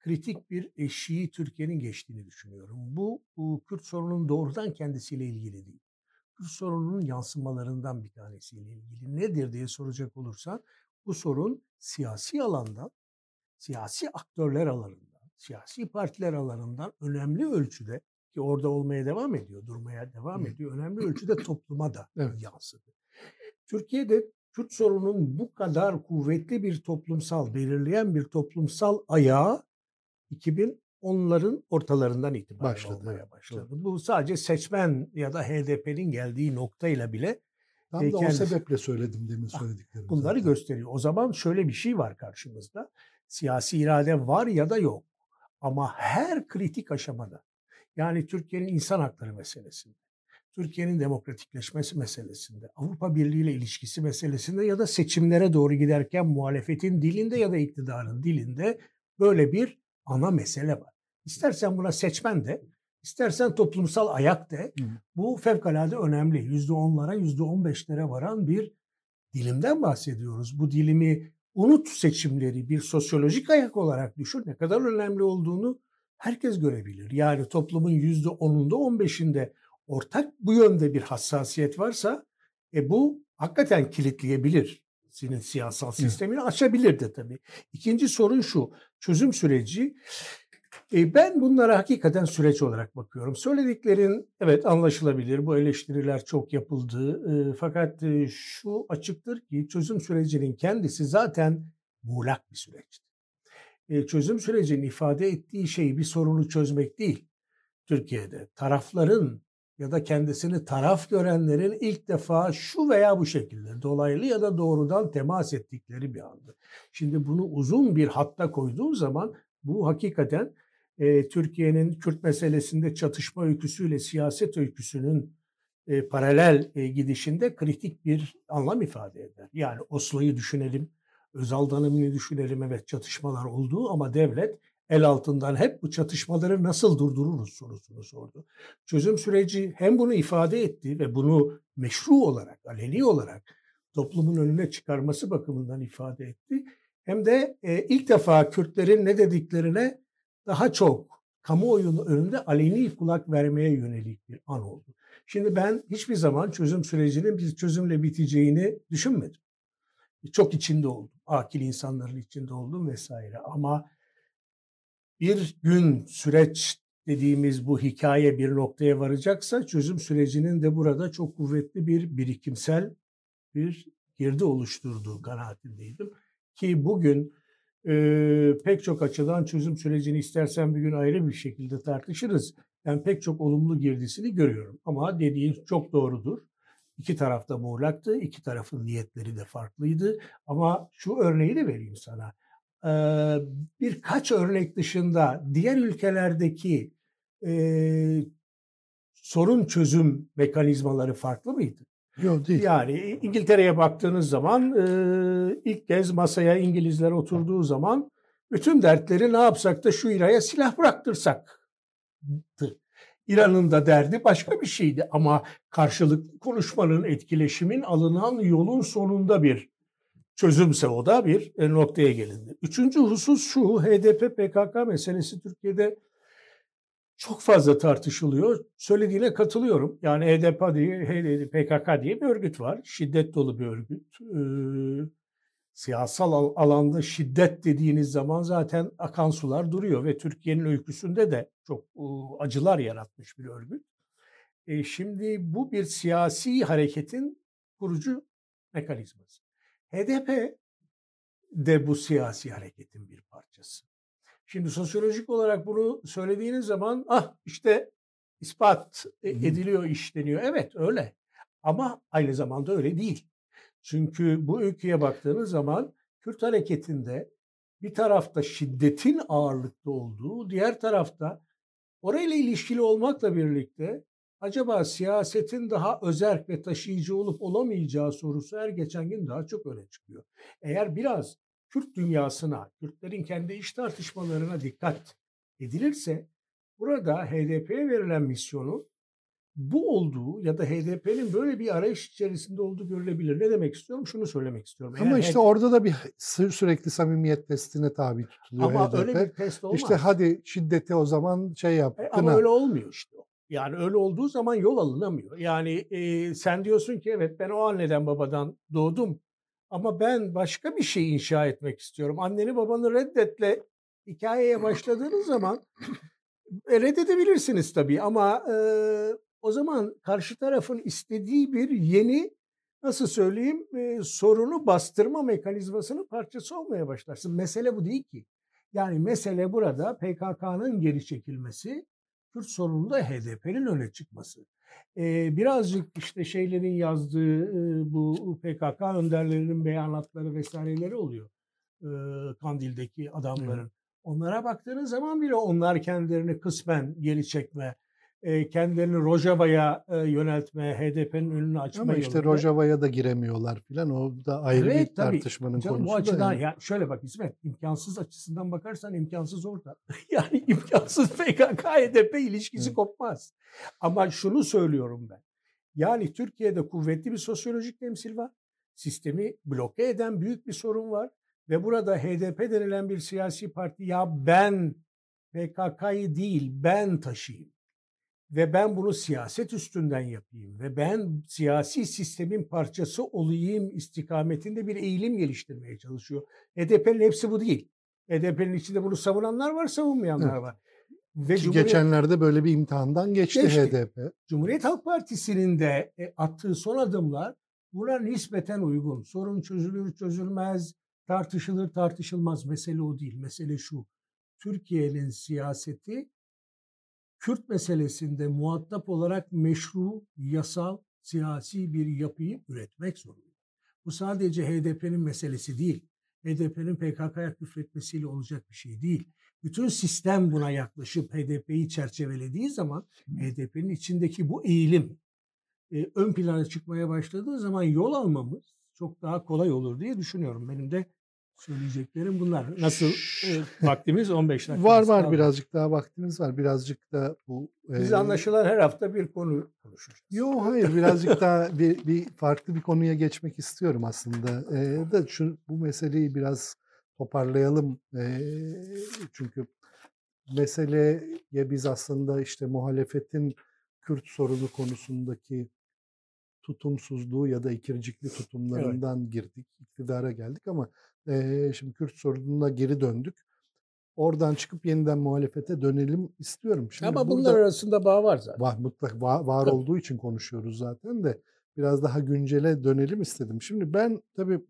kritik bir eşiği Türkiye'nin geçtiğini düşünüyorum. Bu, bu Kürt sorunun doğrudan kendisiyle ilgili değil. Kürt sorununun yansımalarından bir tanesiyle ilgili. Nedir diye soracak olursan bu sorun siyasi alandan, siyasi aktörler alanından, siyasi partiler alanından önemli ölçüde ki orada olmaya devam ediyor, durmaya devam ediyor. Önemli ölçüde topluma da Evet. yansıdı. Türkiye'de Kürt sorunun bu kadar kuvvetli bir toplumsal, belirleyen bir toplumsal ayağı 2010'ların ortalarından itibaren Başladı, olmaya başladı. Bu sadece seçmen ya da HDP'nin geldiği noktayla bile Tam e, da o kendisi- sebeple söyledim demin Ah, söylediklerimi. bunları zaten. gösteriyor. O zaman şöyle bir şey var karşımızda. Siyasi irade var ya da yok. Ama her kritik aşamada yani Türkiye'nin insan hakları meselesinde, Türkiye'nin demokratikleşmesi meselesinde, Avrupa Birliği ile ilişkisi meselesinde ya da seçimlere doğru giderken muhalefetin dilinde ya da iktidarın dilinde böyle bir ana mesele var. İstersen buna seçmen de, istersen toplumsal ayak de. Hı. Bu fevkalade önemli. %10'lara, %15'lere varan bir dilimden bahsediyoruz. Bu dilimi unut seçimleri bir sosyolojik ayak olarak düşün. Ne kadar önemli olduğunu herkes görebilir. Yani toplumun %10'unda 15'inde ortak bu yönde bir hassasiyet varsa e bu hakikaten kilitleyebilir senin siyasal sistemini açabilir de tabii. İkinci sorun şu. Çözüm süreci e, ben bunlara hakikaten süreç olarak bakıyorum. Söylediklerin evet anlaşılabilir. Bu eleştiriler çok yapıldı. E, fakat e, şu açıktır ki çözüm sürecinin kendisi zaten muğlak bir süreçti. E, çözüm sürecinin ifade ettiği şey bir sorunu çözmek değil. Türkiye'de tarafların ya da kendisini taraf görenlerin ilk defa şu veya bu şekilde dolaylı ya da doğrudan temas ettikleri bir andı. Şimdi bunu uzun bir hatta koyduğun zaman bu hakikaten e, Türkiye'nin Kürt meselesinde çatışma öyküsüyle siyaset öyküsünün e, paralel e, gidişinde kritik bir anlam ifade eder. Yani Oslo'yu düşünelim, Özal dönemini düşünelim evet çatışmalar oldu ama devlet el altından hep bu çatışmaları nasıl durdururuz sorusunu sordu. Çözüm süreci hem bunu ifade etti ve bunu meşru olarak, aleni olarak toplumun önüne çıkarması bakımından ifade etti. Hem de e, ilk defa Kürtlerin ne dediklerine daha çok kamuoyunun önünde aleni kulak vermeye yönelik bir an oldu. Şimdi ben hiçbir zaman çözüm sürecinin bir çözümle biteceğini düşünmedim. Çok içinde oldum. Akil insanların içinde oldum vesaire. Ama bir gün süreç dediğimiz bu hikaye bir noktaya varacaksa çözüm sürecinin de burada çok kuvvetli bir birikimsel bir girdi oluşturduğu kanaatindeydim. Ki bugün e, pek çok açıdan çözüm sürecini istersen bir gün ayrı bir şekilde tartışırız. Ben pek çok olumlu girdisini görüyorum. Ama dediğin çok doğrudur. İki tarafta muğlaktı, iki tarafın niyetleri de farklıydı. Ama şu örneği de vereyim sana. Birkaç örnek dışında diğer ülkelerdeki e, sorun çözüm mekanizmaları farklı mıydı? Yok değil. Yani İngiltere'ye baktığınız zaman e, ilk kez masaya İngilizler oturduğu zaman bütün dertleri ne yapsak da şu İran'a silah bıraktırsak. İran'ın da derdi başka bir şeydi ama karşılıklı konuşmanın, etkileşimin alınan yolun sonunda bir çözümse o da bir e, noktaya gelindi. Üçüncü husus şu, HDP-PKK meselesi Türkiye'de çok fazla tartışılıyor. Söylediğine katılıyorum. Yani HDP diye, PKK diye bir örgüt var. Şiddet dolu bir örgüt. Ee, siyasal alanda şiddet dediğiniz zaman zaten akan sular duruyor ve Türkiye'nin öyküsünde de çok acılar yaratmış bir örgüt. E şimdi bu bir siyasi hareketin kurucu mekanizması. HDP de bu siyasi hareketin bir parçası. Şimdi sosyolojik olarak bunu söylediğiniz zaman ah işte ispat e, ediliyor, işleniyor. Evet öyle. Ama aynı zamanda öyle değil. Çünkü bu öyküye baktığınız zaman Kürt hareketinde bir tarafta şiddetin ağırlıklı olduğu, diğer tarafta orayla ilişkili olmakla birlikte acaba siyasetin daha özerk ve taşıyıcı olup olamayacağı sorusu her geçen gün daha çok öne çıkıyor. Eğer biraz Kürt dünyasına, Kürtlerin kendi iş tartışmalarına dikkat edilirse burada HDP'ye verilen misyonu bu olduğu ya da HDP'nin böyle bir arayış içerisinde olduğu görülebilir. Ne demek istiyorum? Şunu söylemek istiyorum. Ama Eğer işte HDP... orada da bir sürekli samimiyet testine tabi tutuluyor Ama HDP. öyle bir test olmaz. İşte hadi şiddeti o zaman şey yap. E, ama öyle olmuyor işte. Yani öyle olduğu zaman yol alınamıyor. Yani e, sen diyorsun ki evet ben o anneden babadan doğdum. Ama ben başka bir şey inşa etmek istiyorum. Anneni babanı reddetle hikayeye başladığınız zaman e, reddedebilirsiniz tabii ama e, o zaman karşı tarafın istediği bir yeni nasıl söyleyeyim e, sorunu bastırma mekanizmasının parçası olmaya başlarsın. Mesele bu değil ki. Yani mesele burada PKK'nın geri çekilmesi, Kürt sorununda HDP'nin öne çıkması. Ee, birazcık işte şeylerin yazdığı e, bu PKK önderlerinin beyanatları vesaireleri oluyor. E, Kandil'deki adamların. Hı. Onlara baktığınız zaman bile onlar kendilerini kısmen geri çekme, e, kendilerini Rojava'ya e, yöneltme, HDP'nin önünü açma Ama işte yolunda. Rojava'ya da giremiyorlar filan. O da ayrı evet, bir tabii. tartışmanın Canım, konusu. Bu açıdan yani. ya şöyle bak İsmet, imkansız açısından bakarsan imkansız orada. yani imkansız PKK HDP ilişkisi evet. kopmaz. Ama şunu söylüyorum ben. Yani Türkiye'de kuvvetli bir sosyolojik temsil var. Sistemi bloke eden büyük bir sorun var. Ve burada HDP denilen bir siyasi parti ya ben PKK'yı değil ben taşıyayım ve ben bunu siyaset üstünden yapayım ve ben siyasi sistemin parçası olayım istikametinde bir eğilim geliştirmeye çalışıyor. HDP'nin hepsi bu değil. HDP'nin içinde bunu savunanlar var, savunmayanlar evet. var. Ve Ki Cumhuriyet, geçenlerde böyle bir imtihandan geçti, geçti HDP. Cumhuriyet Halk Partisi'nin de e, attığı son adımlar buna nispeten uygun. Sorun çözülür çözülmez, tartışılır tartışılmaz. Mesele o değil. Mesele şu. Türkiye'nin siyaseti Kürt meselesinde muhatap olarak meşru, yasal, siyasi bir yapıyı üretmek zorunda. Bu sadece HDP'nin meselesi değil. HDP'nin PKK'ya küfretmesiyle olacak bir şey değil. Bütün sistem buna yaklaşıp HDP'yi çerçevelediği zaman HDP'nin içindeki bu eğilim e, ön plana çıkmaya başladığı zaman yol almamız çok daha kolay olur diye düşünüyorum. Benim de Söyleyeceklerim bunlar. Nasıl e, vaktimiz 15 dakika. Var var kaldı. birazcık daha vaktimiz var. Birazcık da bu Biz e, anlaşılan her hafta bir konu konuşacağız. Yok hayır birazcık daha bir, bir farklı bir konuya geçmek istiyorum aslında. E, da şu bu meseleyi biraz toparlayalım. E, çünkü meseleye biz aslında işte muhalefetin Kürt sorunu konusundaki tutumsuzluğu ya da ikircikli tutumlarından evet. girdik, iktidara geldik ama e, şimdi Kürt sorununa geri döndük. Oradan çıkıp yeniden muhalefete dönelim istiyorum. Şimdi ama bunlar arasında bağ var zaten. Var, mutlak var, var olduğu için konuşuyoruz zaten de biraz daha güncele dönelim istedim. Şimdi ben tabii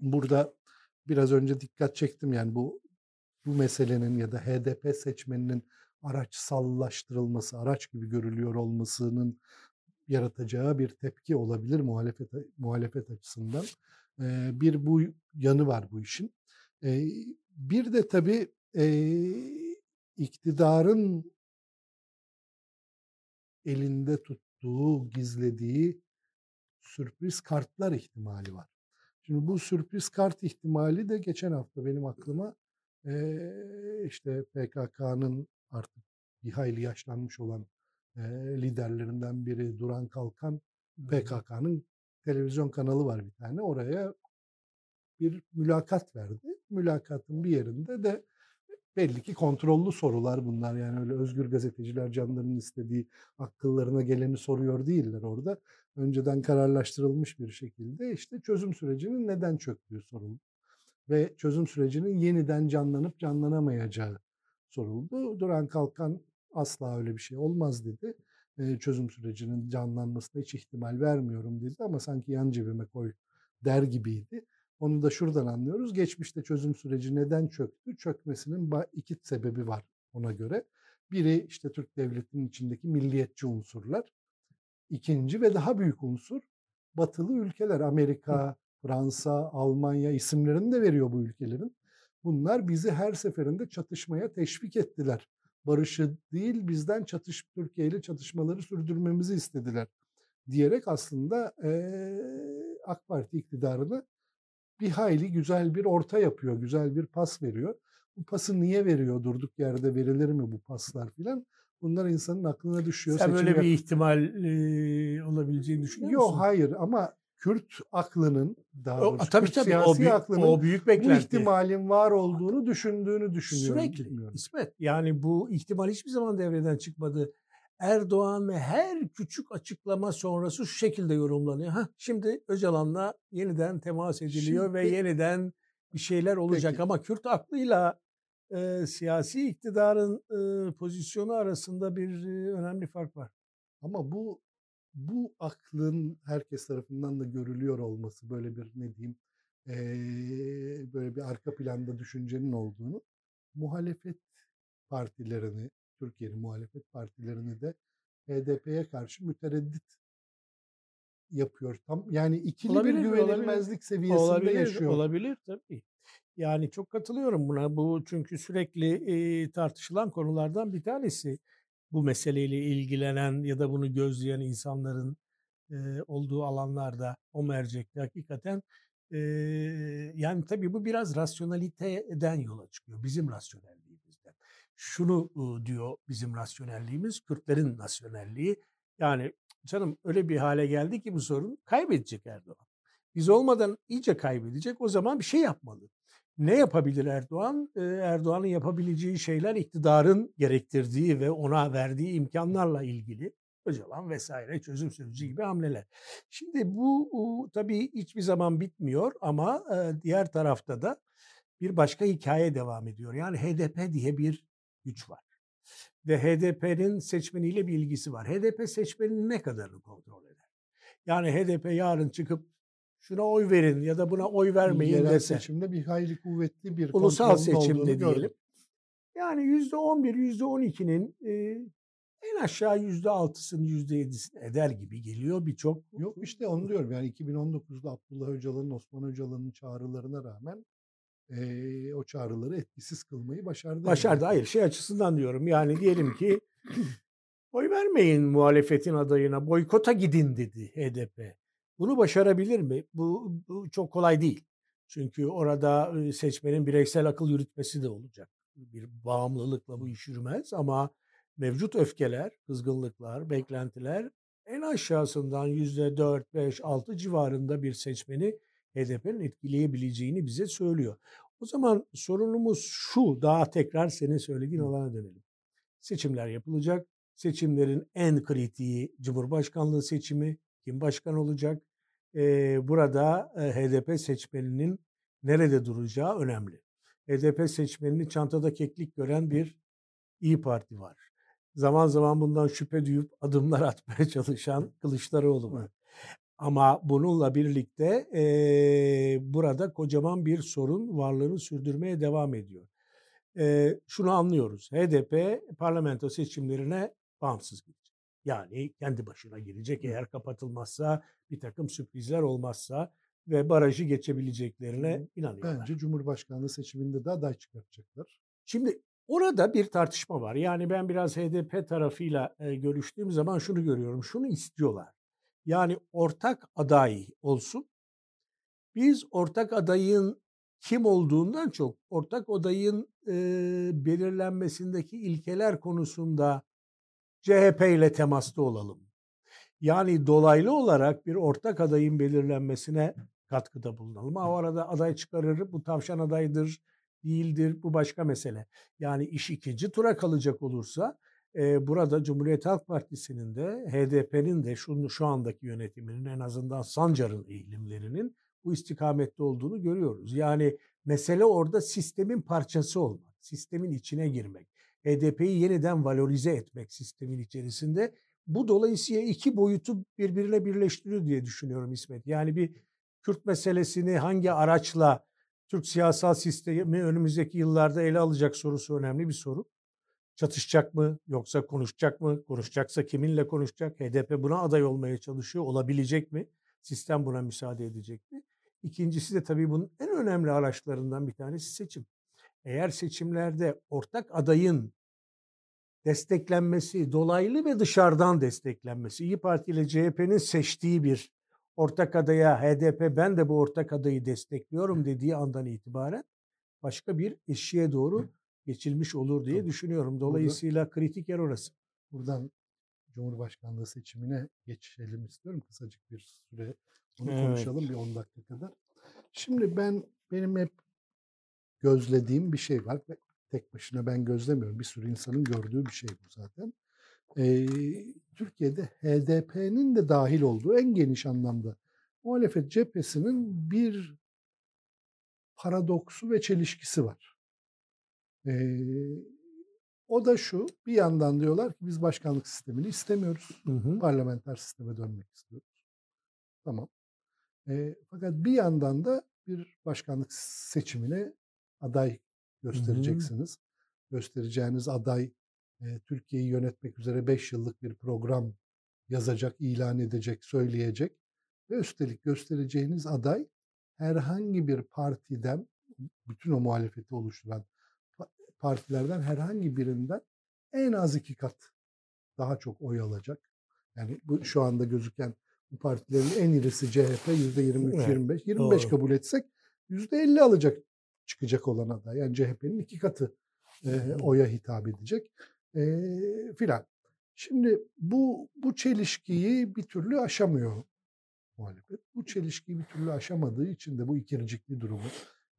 burada biraz önce dikkat çektim yani bu bu meselenin ya da HDP seçmeninin araçsallaştırılması, araç gibi görülüyor olmasının yaratacağı bir tepki olabilir muhalefet muhalefet açısından. Bir bu yanı var bu işin. Bir de tabii iktidarın elinde tuttuğu, gizlediği sürpriz kartlar ihtimali var. Şimdi bu sürpriz kart ihtimali de geçen hafta benim aklıma e, işte PKK'nın artık bir hayli yaşlanmış olan e, liderlerinden biri Duran Kalkan PKK'nın televizyon kanalı var bir tane oraya bir mülakat verdi. Mülakatın bir yerinde de belli ki kontrollü sorular bunlar. Yani öyle özgür gazeteciler canlarının istediği akıllarına geleni soruyor değiller orada. Önceden kararlaştırılmış bir şekilde işte çözüm sürecinin neden çöktüğü soruldu. Ve çözüm sürecinin yeniden canlanıp canlanamayacağı soruldu. Duran Kalkan asla öyle bir şey olmaz dedi. E, çözüm sürecinin canlanmasına hiç ihtimal vermiyorum dedi ama sanki yan cebime koy der gibiydi. Onu da şuradan anlıyoruz. Geçmişte çözüm süreci neden çöktü? Çökmesinin iki sebebi var ona göre. Biri işte Türk Devleti'nin içindeki milliyetçi unsurlar. İkinci ve daha büyük unsur batılı ülkeler. Amerika, Fransa, Almanya isimlerini de veriyor bu ülkelerin. Bunlar bizi her seferinde çatışmaya teşvik ettiler. Barışı değil bizden çatış Türkiye ile çatışmaları sürdürmemizi istediler diyerek aslında e, AK Parti iktidarını bir hayli güzel bir orta yapıyor, güzel bir pas veriyor. Bu pası niye veriyor durduk yerde verilir mi bu paslar filan? Bunlar insanın aklına düşüyor. Sen böyle bir ihtimal e, olabileceğini düşünüyor musun? Yok hayır ama Kürt aklının daha doğrusu o, tabii, Kürt tabii, siyasi o büyük, aklının o büyük beklenti. bu ihtimalin var olduğunu düşündüğünü düşünüyorum. Sürekli bilmiyorum. İsmet yani bu ihtimal hiçbir zaman devreden çıkmadı. Erdoğan ve her küçük açıklama sonrası şu şekilde yorumlanıyor. Ha şimdi Öcalan'la yeniden temas ediliyor şimdi, ve yeniden bir şeyler olacak peki. ama Kürt aklıyla e, siyasi iktidarın e, pozisyonu arasında bir e, önemli fark var. Ama bu bu aklın herkes tarafından da görülüyor olması böyle bir ne diyeyim e, böyle bir arka planda düşüncenin olduğunu muhalefet partilerini Türkiye'nin muhalefet partilerini de HDP'ye karşı mütereddit yapıyor. Tam yani ikili olabilir, bir güvenilmezlik olabilir. seviyesinde olabilir, yaşıyor. Olabilir tabii. Yani çok katılıyorum buna. Bu çünkü sürekli e, tartışılan konulardan bir tanesi bu meseleyle ilgilenen ya da bunu gözleyen insanların e, olduğu alanlarda o mercekte hakikaten e, yani tabii bu biraz rasyonaliteden yola çıkıyor. Bizim rasyonelliğimizden. Şunu e, diyor bizim rasyonelliğimiz, Kürtlerin rasyonelliği. Yani canım öyle bir hale geldi ki bu sorun kaybedecek Erdoğan. Biz olmadan iyice kaybedecek. O zaman bir şey yapmalı. Ne yapabilir Erdoğan? Erdoğan'ın yapabileceği şeyler iktidarın gerektirdiği ve ona verdiği imkanlarla ilgili. Öcalan vesaire çözüm süreci gibi hamleler. Şimdi bu tabii hiçbir zaman bitmiyor ama diğer tarafta da bir başka hikaye devam ediyor. Yani HDP diye bir güç var. Ve HDP'nin seçmeniyle bir ilgisi var. HDP seçmenin ne kadarını kontrol eder? Yani HDP yarın çıkıp şuna oy verin ya da buna oy vermeyin Yerel dese. seçimde bir hayli kuvvetli bir ulusal seçimde diyelim. Yani yüzde on bir, yüzde on ikinin en aşağı yüzde altısını, yüzde yedisini eder gibi geliyor birçok. Yok işte onu diyorum yani 2019'da Abdullah Öcalan'ın, Osman Öcalan'ın çağrılarına rağmen e, o çağrıları etkisiz kılmayı başardı. Başardı. Yani. Hayır şey açısından diyorum yani diyelim ki oy vermeyin muhalefetin adayına boykota gidin dedi HDP. Bunu başarabilir mi? Bu, bu çok kolay değil. Çünkü orada seçmenin bireysel akıl yürütmesi de olacak. Bir bağımlılıkla bu iş yürümez ama mevcut öfkeler, kızgınlıklar, beklentiler en aşağısından yüzde 4, 5, 6 civarında bir seçmeni HDP'nin etkileyebileceğini bize söylüyor. O zaman sorunumuz şu, daha tekrar senin söylediğin alana dönelim. Seçimler yapılacak. Seçimlerin en kritiği Cumhurbaşkanlığı seçimi. Kim başkan olacak? Ee, burada e, HDP seçmeninin nerede duracağı önemli. HDP seçmenini çantada keklik gören bir İyi Parti var. Zaman zaman bundan şüphe duyup adımlar atmaya çalışan Kılıçdaroğlu var. Ama bununla birlikte e, burada kocaman bir sorun varlığını sürdürmeye devam ediyor. E, şunu anlıyoruz. HDP parlamento seçimlerine bağımsız gidecek. Yani kendi başına girecek eğer kapatılmazsa bir takım sürprizler olmazsa ve barajı geçebileceklerine inanıyorlar. Bence Cumhurbaşkanlığı seçiminde de aday çıkartacaklar. Şimdi orada bir tartışma var. Yani ben biraz HDP tarafıyla e, görüştüğüm zaman şunu görüyorum. Şunu istiyorlar. Yani ortak aday olsun. Biz ortak adayın kim olduğundan çok ortak adayın e, belirlenmesindeki ilkeler konusunda CHP ile temasta olalım. Yani dolaylı olarak bir ortak adayın belirlenmesine katkıda bulunalım. Ama o arada aday çıkarır, bu tavşan adaydır, değildir, bu başka mesele. Yani iş ikinci tura kalacak olursa e, burada Cumhuriyet Halk Partisi'nin de HDP'nin de şu, şu andaki yönetiminin en azından Sancar'ın eğilimlerinin bu istikamette olduğunu görüyoruz. Yani mesele orada sistemin parçası olmak, sistemin içine girmek, HDP'yi yeniden valorize etmek sistemin içerisinde. Bu dolayısıyla iki boyutu birbirine birleştiriyor diye düşünüyorum İsmet. Yani bir Kürt meselesini hangi araçla Türk siyasal sistemi önümüzdeki yıllarda ele alacak sorusu önemli bir soru. Çatışacak mı yoksa konuşacak mı? Konuşacaksa kiminle konuşacak? HDP buna aday olmaya çalışıyor. Olabilecek mi? Sistem buna müsaade edecek mi? İkincisi de tabii bunun en önemli araçlarından bir tanesi seçim. Eğer seçimlerde ortak adayın desteklenmesi, dolaylı ve dışarıdan desteklenmesi, İyi Parti ile CHP'nin seçtiği bir ortak adaya HDP ben de bu ortak adayı destekliyorum dediği andan itibaren başka bir eşiğe doğru geçilmiş olur diye düşünüyorum. Dolayısıyla kritik yer orası. Buradan Cumhurbaşkanlığı seçimine geçelim istiyorum. Kısacık bir süre onu evet. konuşalım bir 10 dakika kadar. Şimdi ben benim hep gözlediğim bir şey var. Tek başına ben gözlemiyorum. Bir sürü insanın gördüğü bir şey bu zaten. Ee, Türkiye'de HDP'nin de dahil olduğu en geniş anlamda muhalefet cephesinin bir paradoksu ve çelişkisi var. Ee, o da şu, bir yandan diyorlar ki biz başkanlık sistemini istemiyoruz. Hı hı. Parlamenter sisteme dönmek istiyoruz. Tamam. E, fakat bir yandan da bir başkanlık seçimine aday göstereceksiniz. Hı hı. Göstereceğiniz aday e, Türkiye'yi yönetmek üzere 5 yıllık bir program yazacak, ilan edecek, söyleyecek. Ve üstelik göstereceğiniz aday herhangi bir partiden, bütün o muhalefeti oluşturan partilerden herhangi birinden en az iki kat daha çok oy alacak. Yani bu şu anda gözüken bu partilerin en irisi CHP yüzde 23-25. 25 kabul etsek yüzde 50 alacak çıkacak olan aday. Yani CHP'nin iki katı e, oya hitap edecek e, filan. Şimdi bu bu çelişkiyi bir türlü aşamıyor muhalefet. Bu çelişkiyi bir türlü aşamadığı için de bu ikircikli durumu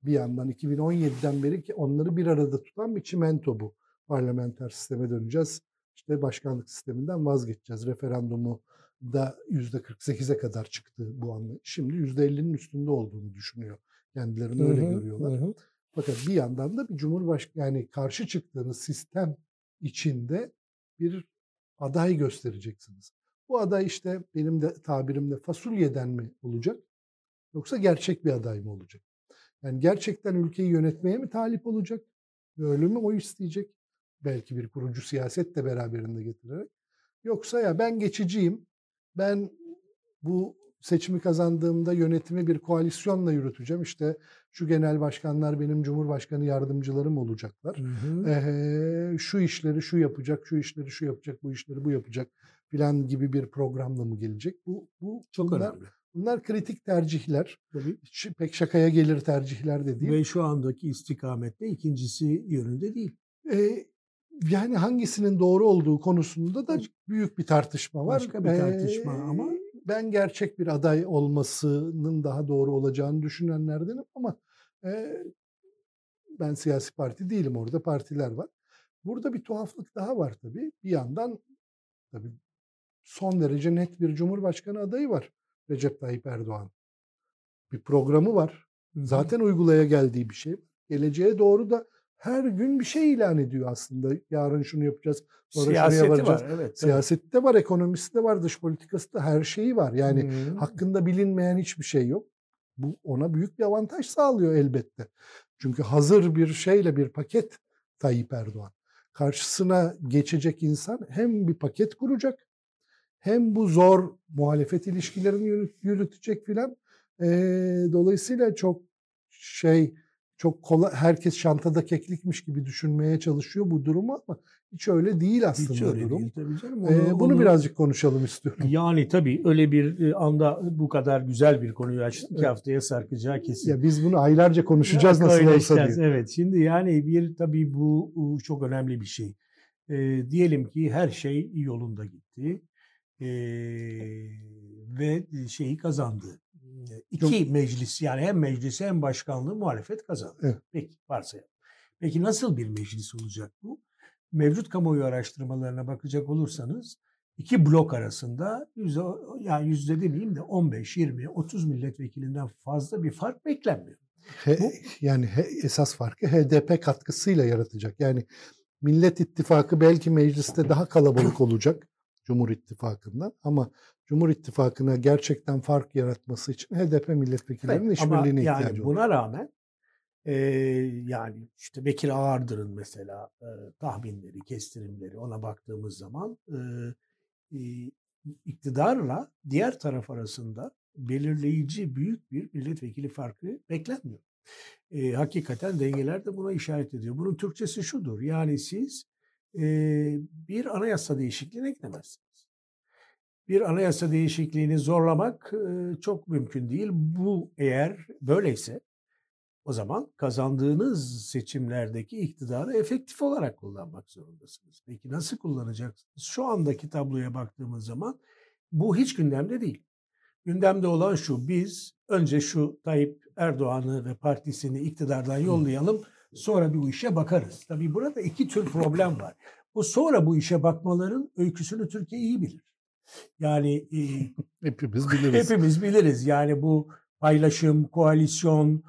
bir yandan 2017'den beri ki onları bir arada tutan bir çimento bu. Parlamenter sisteme döneceğiz. İşte başkanlık sisteminden vazgeçeceğiz. Referandumu da %48'e kadar çıktı bu anla. Şimdi %50'nin üstünde olduğunu düşünüyor. Kendilerini öyle hı, görüyorlar. Hı. Fakat bir yandan da bir cumhurbaşkanı yani karşı çıktığınız sistem içinde bir aday göstereceksiniz. Bu aday işte benim de tabirimde fasulyeden mi olacak yoksa gerçek bir aday mı olacak? Yani gerçekten ülkeyi yönetmeye mi talip olacak? Öyle mi o isteyecek? Belki bir kurucu siyaset de beraberinde getirerek. Yoksa ya ben geçiciyim, ben bu seçimi kazandığımda yönetimi bir koalisyonla yürüteceğim. İşte şu genel başkanlar benim cumhurbaşkanı yardımcılarım olacaklar. Hı hı. Ee, şu işleri şu yapacak, şu işleri şu yapacak, bu işleri bu yapacak filan gibi bir programla mı gelecek? Bu bu çok bunlar, önemli. Bunlar kritik tercihler. Tabii. Pek şakaya gelir tercihler de değil. Ve şu andaki istikamette ikincisi yönünde değil. Ee, yani hangisinin doğru olduğu konusunda da büyük bir tartışma var. Başka bir tartışma ee, ama ben gerçek bir aday olmasının daha doğru olacağını düşünenlerdenim ama e, ben siyasi parti değilim orada partiler var. Burada bir tuhaflık daha var tabii. Bir yandan tabii son derece net bir cumhurbaşkanı adayı var Recep Tayyip Erdoğan. Bir programı var. Zaten uygulaya geldiği bir şey. Geleceğe doğru da her gün bir şey ilan ediyor aslında. Yarın şunu yapacağız, sonra Siyaseti şuraya varacağız. Var, evet, Siyasette de var, ekonomisi de var, dış politikası da her şeyi var. Yani hmm. hakkında bilinmeyen hiçbir şey yok. Bu ona büyük bir avantaj sağlıyor elbette. Çünkü hazır bir şeyle bir paket Tayyip Erdoğan. Karşısına geçecek insan hem bir paket kuracak hem bu zor muhalefet ilişkilerini yürütecek filan. E, dolayısıyla çok şey çok kolay herkes şantada keklikmiş gibi düşünmeye çalışıyor bu durumu ama hiç öyle değil aslında hiç öyle durum. Değil, tabii canım. Onu, ee, bunu onu, birazcık konuşalım istiyorum. Yani tabii öyle bir anda bu kadar güzel bir konuyu açtık ki haftaya sarkacağı kesin. Ya biz bunu aylarca konuşacağız ya, nasıl olsa diye. Evet şimdi yani bir tabii bu çok önemli bir şey. Ee, diyelim ki her şey yolunda gitti ee, ve şeyi kazandı iki Yok. meclis yani hem meclisi hem başkanlığı muhalefet kazandı. Evet. Peki varsayalım. Peki nasıl bir meclis olacak bu? Mevcut kamuoyu araştırmalarına bakacak olursanız iki blok arasında yüzde, yani yüzde demeyeyim de 15, 20, 30 milletvekilinden fazla bir fark beklenmiyor. He, bu, yani he, esas farkı HDP katkısıyla yaratacak. Yani Millet İttifakı belki mecliste daha kalabalık olacak Cumhur İttifakı'ndan ama Cumhur İttifakı'na gerçekten fark yaratması için HDP milletvekillerinin evet, işbirliğine yani ihtiyacı buna rağmen e, yani işte Bekir Ağırdır'ın mesela e, tahminleri, kestirimleri ona baktığımız zaman e, e, iktidarla diğer taraf arasında belirleyici büyük bir milletvekili farkı beklenmiyor. E, hakikaten dengeler de buna işaret ediyor. Bunun Türkçesi şudur. Yani siz e, bir anayasa değişikliğine gidemezsiniz bir anayasa değişikliğini zorlamak çok mümkün değil. Bu eğer böyleyse o zaman kazandığınız seçimlerdeki iktidarı efektif olarak kullanmak zorundasınız. Peki nasıl kullanacaksınız? Şu andaki tabloya baktığımız zaman bu hiç gündemde değil. Gündemde olan şu, biz önce şu Tayyip Erdoğan'ı ve partisini iktidardan yollayalım, sonra bu işe bakarız. Tabii burada iki tür problem var. Bu sonra bu işe bakmaların öyküsünü Türkiye iyi bilir. Yani hepimiz biliriz. Hepimiz biliriz. Yani bu paylaşım, koalisyon,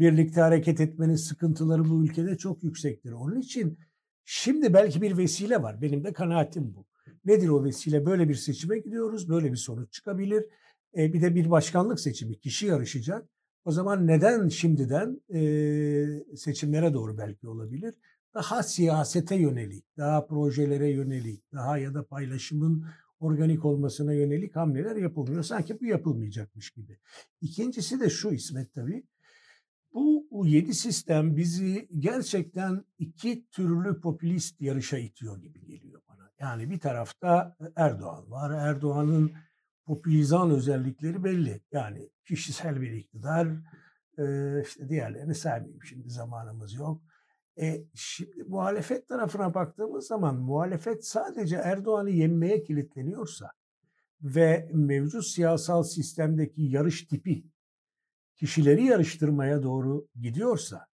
birlikte hareket etmenin sıkıntıları bu ülkede çok yüksektir. Onun için şimdi belki bir vesile var. Benim de kanaatim bu. Nedir o vesile? Böyle bir seçime gidiyoruz. Böyle bir sonuç çıkabilir. E, bir de bir başkanlık seçimi. Kişi yarışacak. O zaman neden şimdiden e, seçimlere doğru belki olabilir? Daha siyasete yönelik, daha projelere yönelik, daha ya da paylaşımın organik olmasına yönelik hamleler yapılmıyor. Sanki bu yapılmayacakmış gibi. İkincisi de şu İsmet tabii. Bu yedi sistem bizi gerçekten iki türlü popülist yarışa itiyor gibi geliyor bana. Yani bir tarafta Erdoğan var. Erdoğan'ın popülizan özellikleri belli. Yani kişisel bir iktidar, işte diğerlerini saymayayım şimdi zamanımız yok. E, şimdi muhalefet tarafına baktığımız zaman muhalefet sadece Erdoğan'ı yenmeye kilitleniyorsa ve mevcut siyasal sistemdeki yarış tipi kişileri yarıştırmaya doğru gidiyorsa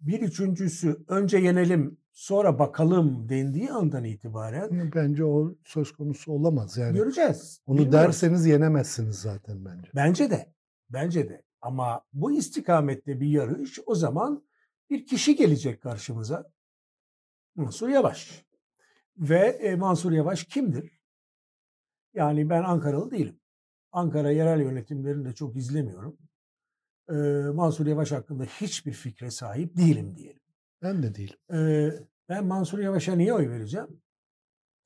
bir üçüncüsü önce yenelim sonra bakalım dendiği andan itibaren bence o söz konusu olamaz yani. Göreceğiz. Onu derseniz yenemezsiniz zaten bence. Bence de. Bence de. Ama bu istikamette bir yarış o zaman bir kişi gelecek karşımıza. Mansur Yavaş. Ve e, Mansur Yavaş kimdir? Yani ben Ankaralı değilim. Ankara yerel yönetimlerini de çok izlemiyorum. E, Mansur Yavaş hakkında hiçbir fikre sahip değilim diyelim. Ben de değilim. E, ben Mansur Yavaş'a niye oy vereceğim?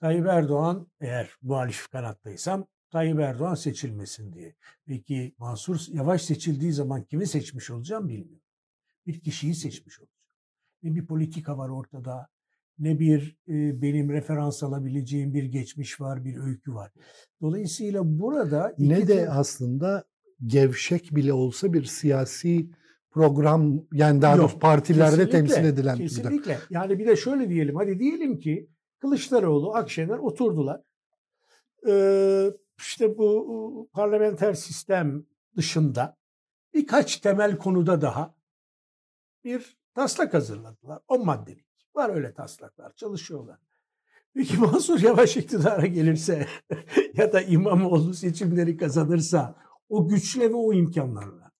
Tayyip Erdoğan eğer muhalif kanattaysam Tayyip Erdoğan seçilmesin diye. Peki Mansur Yavaş seçildiği zaman kimi seçmiş olacağım bilmiyorum bir kişiyi seçmiş olacak. Ve bir politika var ortada. ne bir e, benim referans alabileceğim bir geçmiş var, bir öykü var. Dolayısıyla burada ne de aslında gevşek bile olsa bir siyasi program yani daha doğrusu partilerde temsil edilen. Kesinlikle. Yani bir de şöyle diyelim. Hadi diyelim ki Kılıçdaroğlu, Akşener oturdular. Ee, işte bu parlamenter sistem dışında birkaç temel konuda daha bir taslak hazırladılar. O maddelik. Var öyle taslaklar. Çalışıyorlar. Peki Mansur Yavaş iktidara gelirse ya da İmamoğlu seçimleri kazanırsa o güçle ve o imkanlarla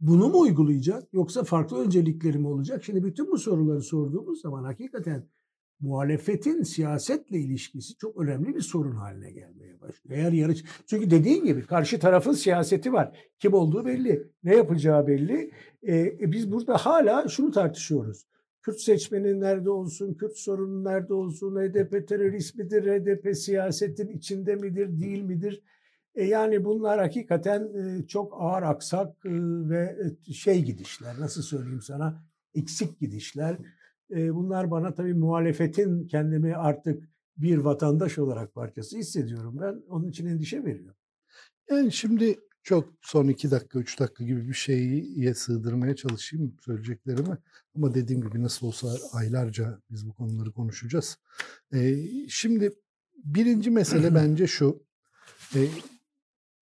bunu mu uygulayacak yoksa farklı öncelikleri mi olacak? Şimdi bütün bu soruları sorduğumuz zaman hakikaten muhalefetin siyasetle ilişkisi çok önemli bir sorun haline gelmeye başlıyor. Eğer yarış çünkü dediğin gibi karşı tarafın siyaseti var. Kim olduğu belli, ne yapacağı belli. Ee, biz burada hala şunu tartışıyoruz. Kürt seçmenin nerede olsun, Kürt sorunun nerede olsun, HDP terörist midir, HDP siyasetin içinde midir, değil midir? E yani bunlar hakikaten e, çok ağır aksak e, ve şey gidişler, nasıl söyleyeyim sana, eksik gidişler. E, bunlar bana tabii muhalefetin kendimi artık bir vatandaş olarak parçası hissediyorum. Ben onun için endişe veriyorum. Yani şimdi çok son iki dakika, üç dakika gibi bir şeye sığdırmaya çalışayım söyleyeceklerimi. Ama dediğim gibi nasıl olsa aylarca biz bu konuları konuşacağız. Ee, şimdi birinci mesele bence şu. E,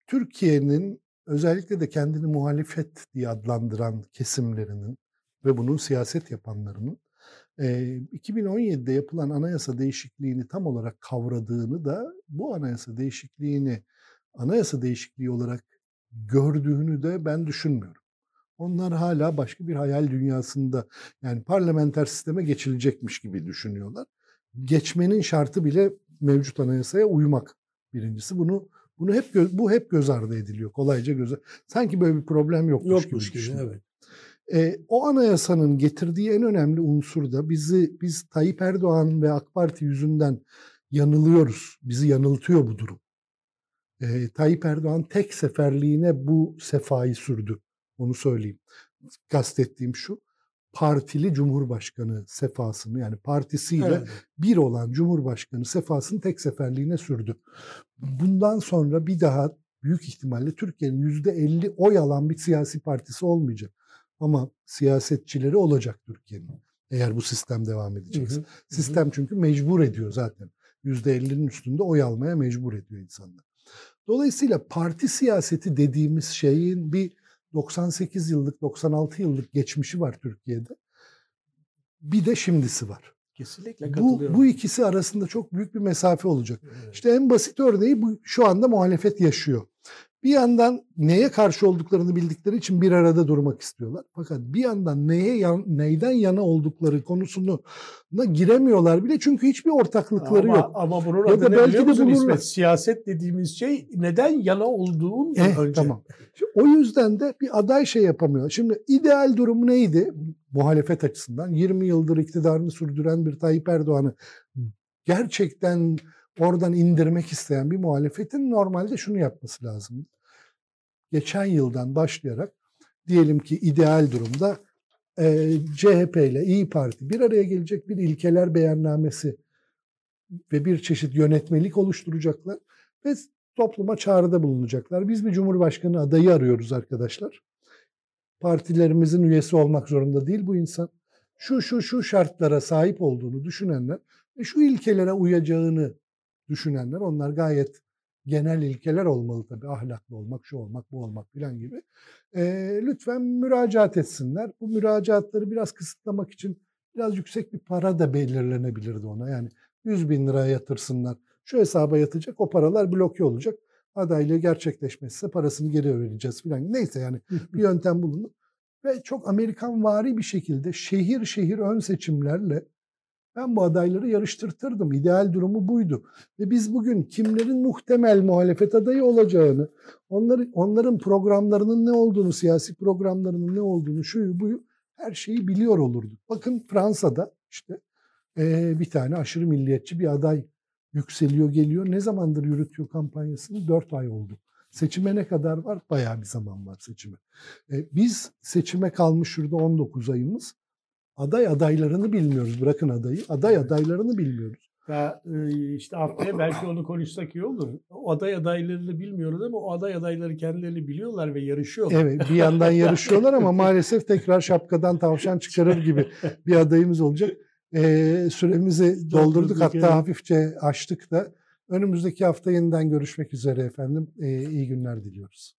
Türkiye'nin özellikle de kendini muhalefet diye adlandıran kesimlerinin ve bunun siyaset yapanlarının 2017'de yapılan anayasa değişikliğini tam olarak kavradığını da bu anayasa değişikliğini anayasa değişikliği olarak gördüğünü de ben düşünmüyorum. Onlar hala başka bir hayal dünyasında yani parlamenter sisteme geçilecekmiş gibi düşünüyorlar. Geçmenin şartı bile mevcut anayasaya uymak birincisi. Bunu bunu hep bu hep göz ardı ediliyor. Kolayca göz Sanki böyle bir problem yokmuş, yokmuş gibi, gibi evet. E, o anayasanın getirdiği en önemli unsur da bizi biz Tayyip Erdoğan ve AK Parti yüzünden yanılıyoruz. Bizi yanıltıyor bu durum. E, Tayyip Erdoğan tek seferliğine bu sefayı sürdü. Onu söyleyeyim. Kastettiğim şu partili cumhurbaşkanı sefasını yani partisiyle evet. bir olan cumhurbaşkanı sefasını tek seferliğine sürdü. Bundan sonra bir daha büyük ihtimalle Türkiye'nin yüzde elli oy alan bir siyasi partisi olmayacak. Ama siyasetçileri olacak Türkiye'nin. Eğer bu sistem devam edecekse. Hı hı. Sistem çünkü mecbur ediyor zaten. Yüzde ellinin üstünde oy almaya mecbur ediyor insanlar. Dolayısıyla parti siyaseti dediğimiz şeyin bir 98 yıllık, 96 yıllık geçmişi var Türkiye'de. Bir de şimdisi var. Kesinlikle katılıyorum. Bu, bu ikisi arasında çok büyük bir mesafe olacak. Evet. İşte en basit örneği bu şu anda muhalefet yaşıyor. Bir yandan neye karşı olduklarını bildikleri için bir arada durmak istiyorlar. Fakat bir yandan neye yan, neyden yana oldukları konusunu giremiyorlar bile çünkü hiçbir ortaklıkları ama, yok. Ama bunun ya da belki de bulurlar. İsmet, siyaset dediğimiz şey neden yana olduğun eh, önce. Tamam. Şimdi o yüzden de bir aday şey yapamıyor. Şimdi ideal durum neydi? Muhalefet açısından 20 yıldır iktidarını sürdüren bir Tayyip Erdoğan'ı gerçekten oradan indirmek isteyen bir muhalefetin normalde şunu yapması lazım. Geçen yıldan başlayarak diyelim ki ideal durumda e, CHP ile İyi Parti bir araya gelecek bir ilkeler beyannamesi ve bir çeşit yönetmelik oluşturacaklar ve topluma çağrıda bulunacaklar. Biz bir cumhurbaşkanı adayı arıyoruz arkadaşlar. Partilerimizin üyesi olmak zorunda değil bu insan. Şu şu şu şartlara sahip olduğunu düşünenler ve şu ilkelere uyacağını düşünenler onlar gayet genel ilkeler olmalı tabii. Ahlaklı olmak, şu olmak, bu olmak filan gibi. E, lütfen müracaat etsinler. Bu müracaatları biraz kısıtlamak için biraz yüksek bir para da belirlenebilirdi ona. Yani 100 bin liraya yatırsınlar. Şu hesaba yatacak o paralar bloke olacak. Adaylığı gerçekleşmezse parasını geri vereceğiz filan. Neyse yani bir yöntem bulunur. Ve çok Amerikan vari bir şekilde şehir şehir ön seçimlerle ben bu adayları yarıştırtırdım. İdeal durumu buydu. Ve biz bugün kimlerin muhtemel muhalefet adayı olacağını, onları, onların programlarının ne olduğunu, siyasi programlarının ne olduğunu, şuyu buyu her şeyi biliyor olurduk. Bakın Fransa'da işte e, bir tane aşırı milliyetçi bir aday yükseliyor geliyor. Ne zamandır yürütüyor kampanyasını? Dört ay oldu. Seçime ne kadar var? Bayağı bir zaman var seçime. E, biz seçime kalmış şurada 19 ayımız. Aday adaylarını bilmiyoruz. Bırakın adayı. Aday adaylarını bilmiyoruz. Ya e, işte haftaya belki onu konuşsak iyi olur. O aday adaylarını bilmiyoruz ama o aday adayları kendilerini biliyorlar ve yarışıyorlar. Evet bir yandan yarışıyorlar ama maalesef tekrar şapkadan tavşan çıkarır gibi bir adayımız olacak. Ee, süremizi doldurduk hatta hafifçe açtık da. Önümüzdeki hafta yeniden görüşmek üzere efendim. Ee, iyi günler diliyoruz.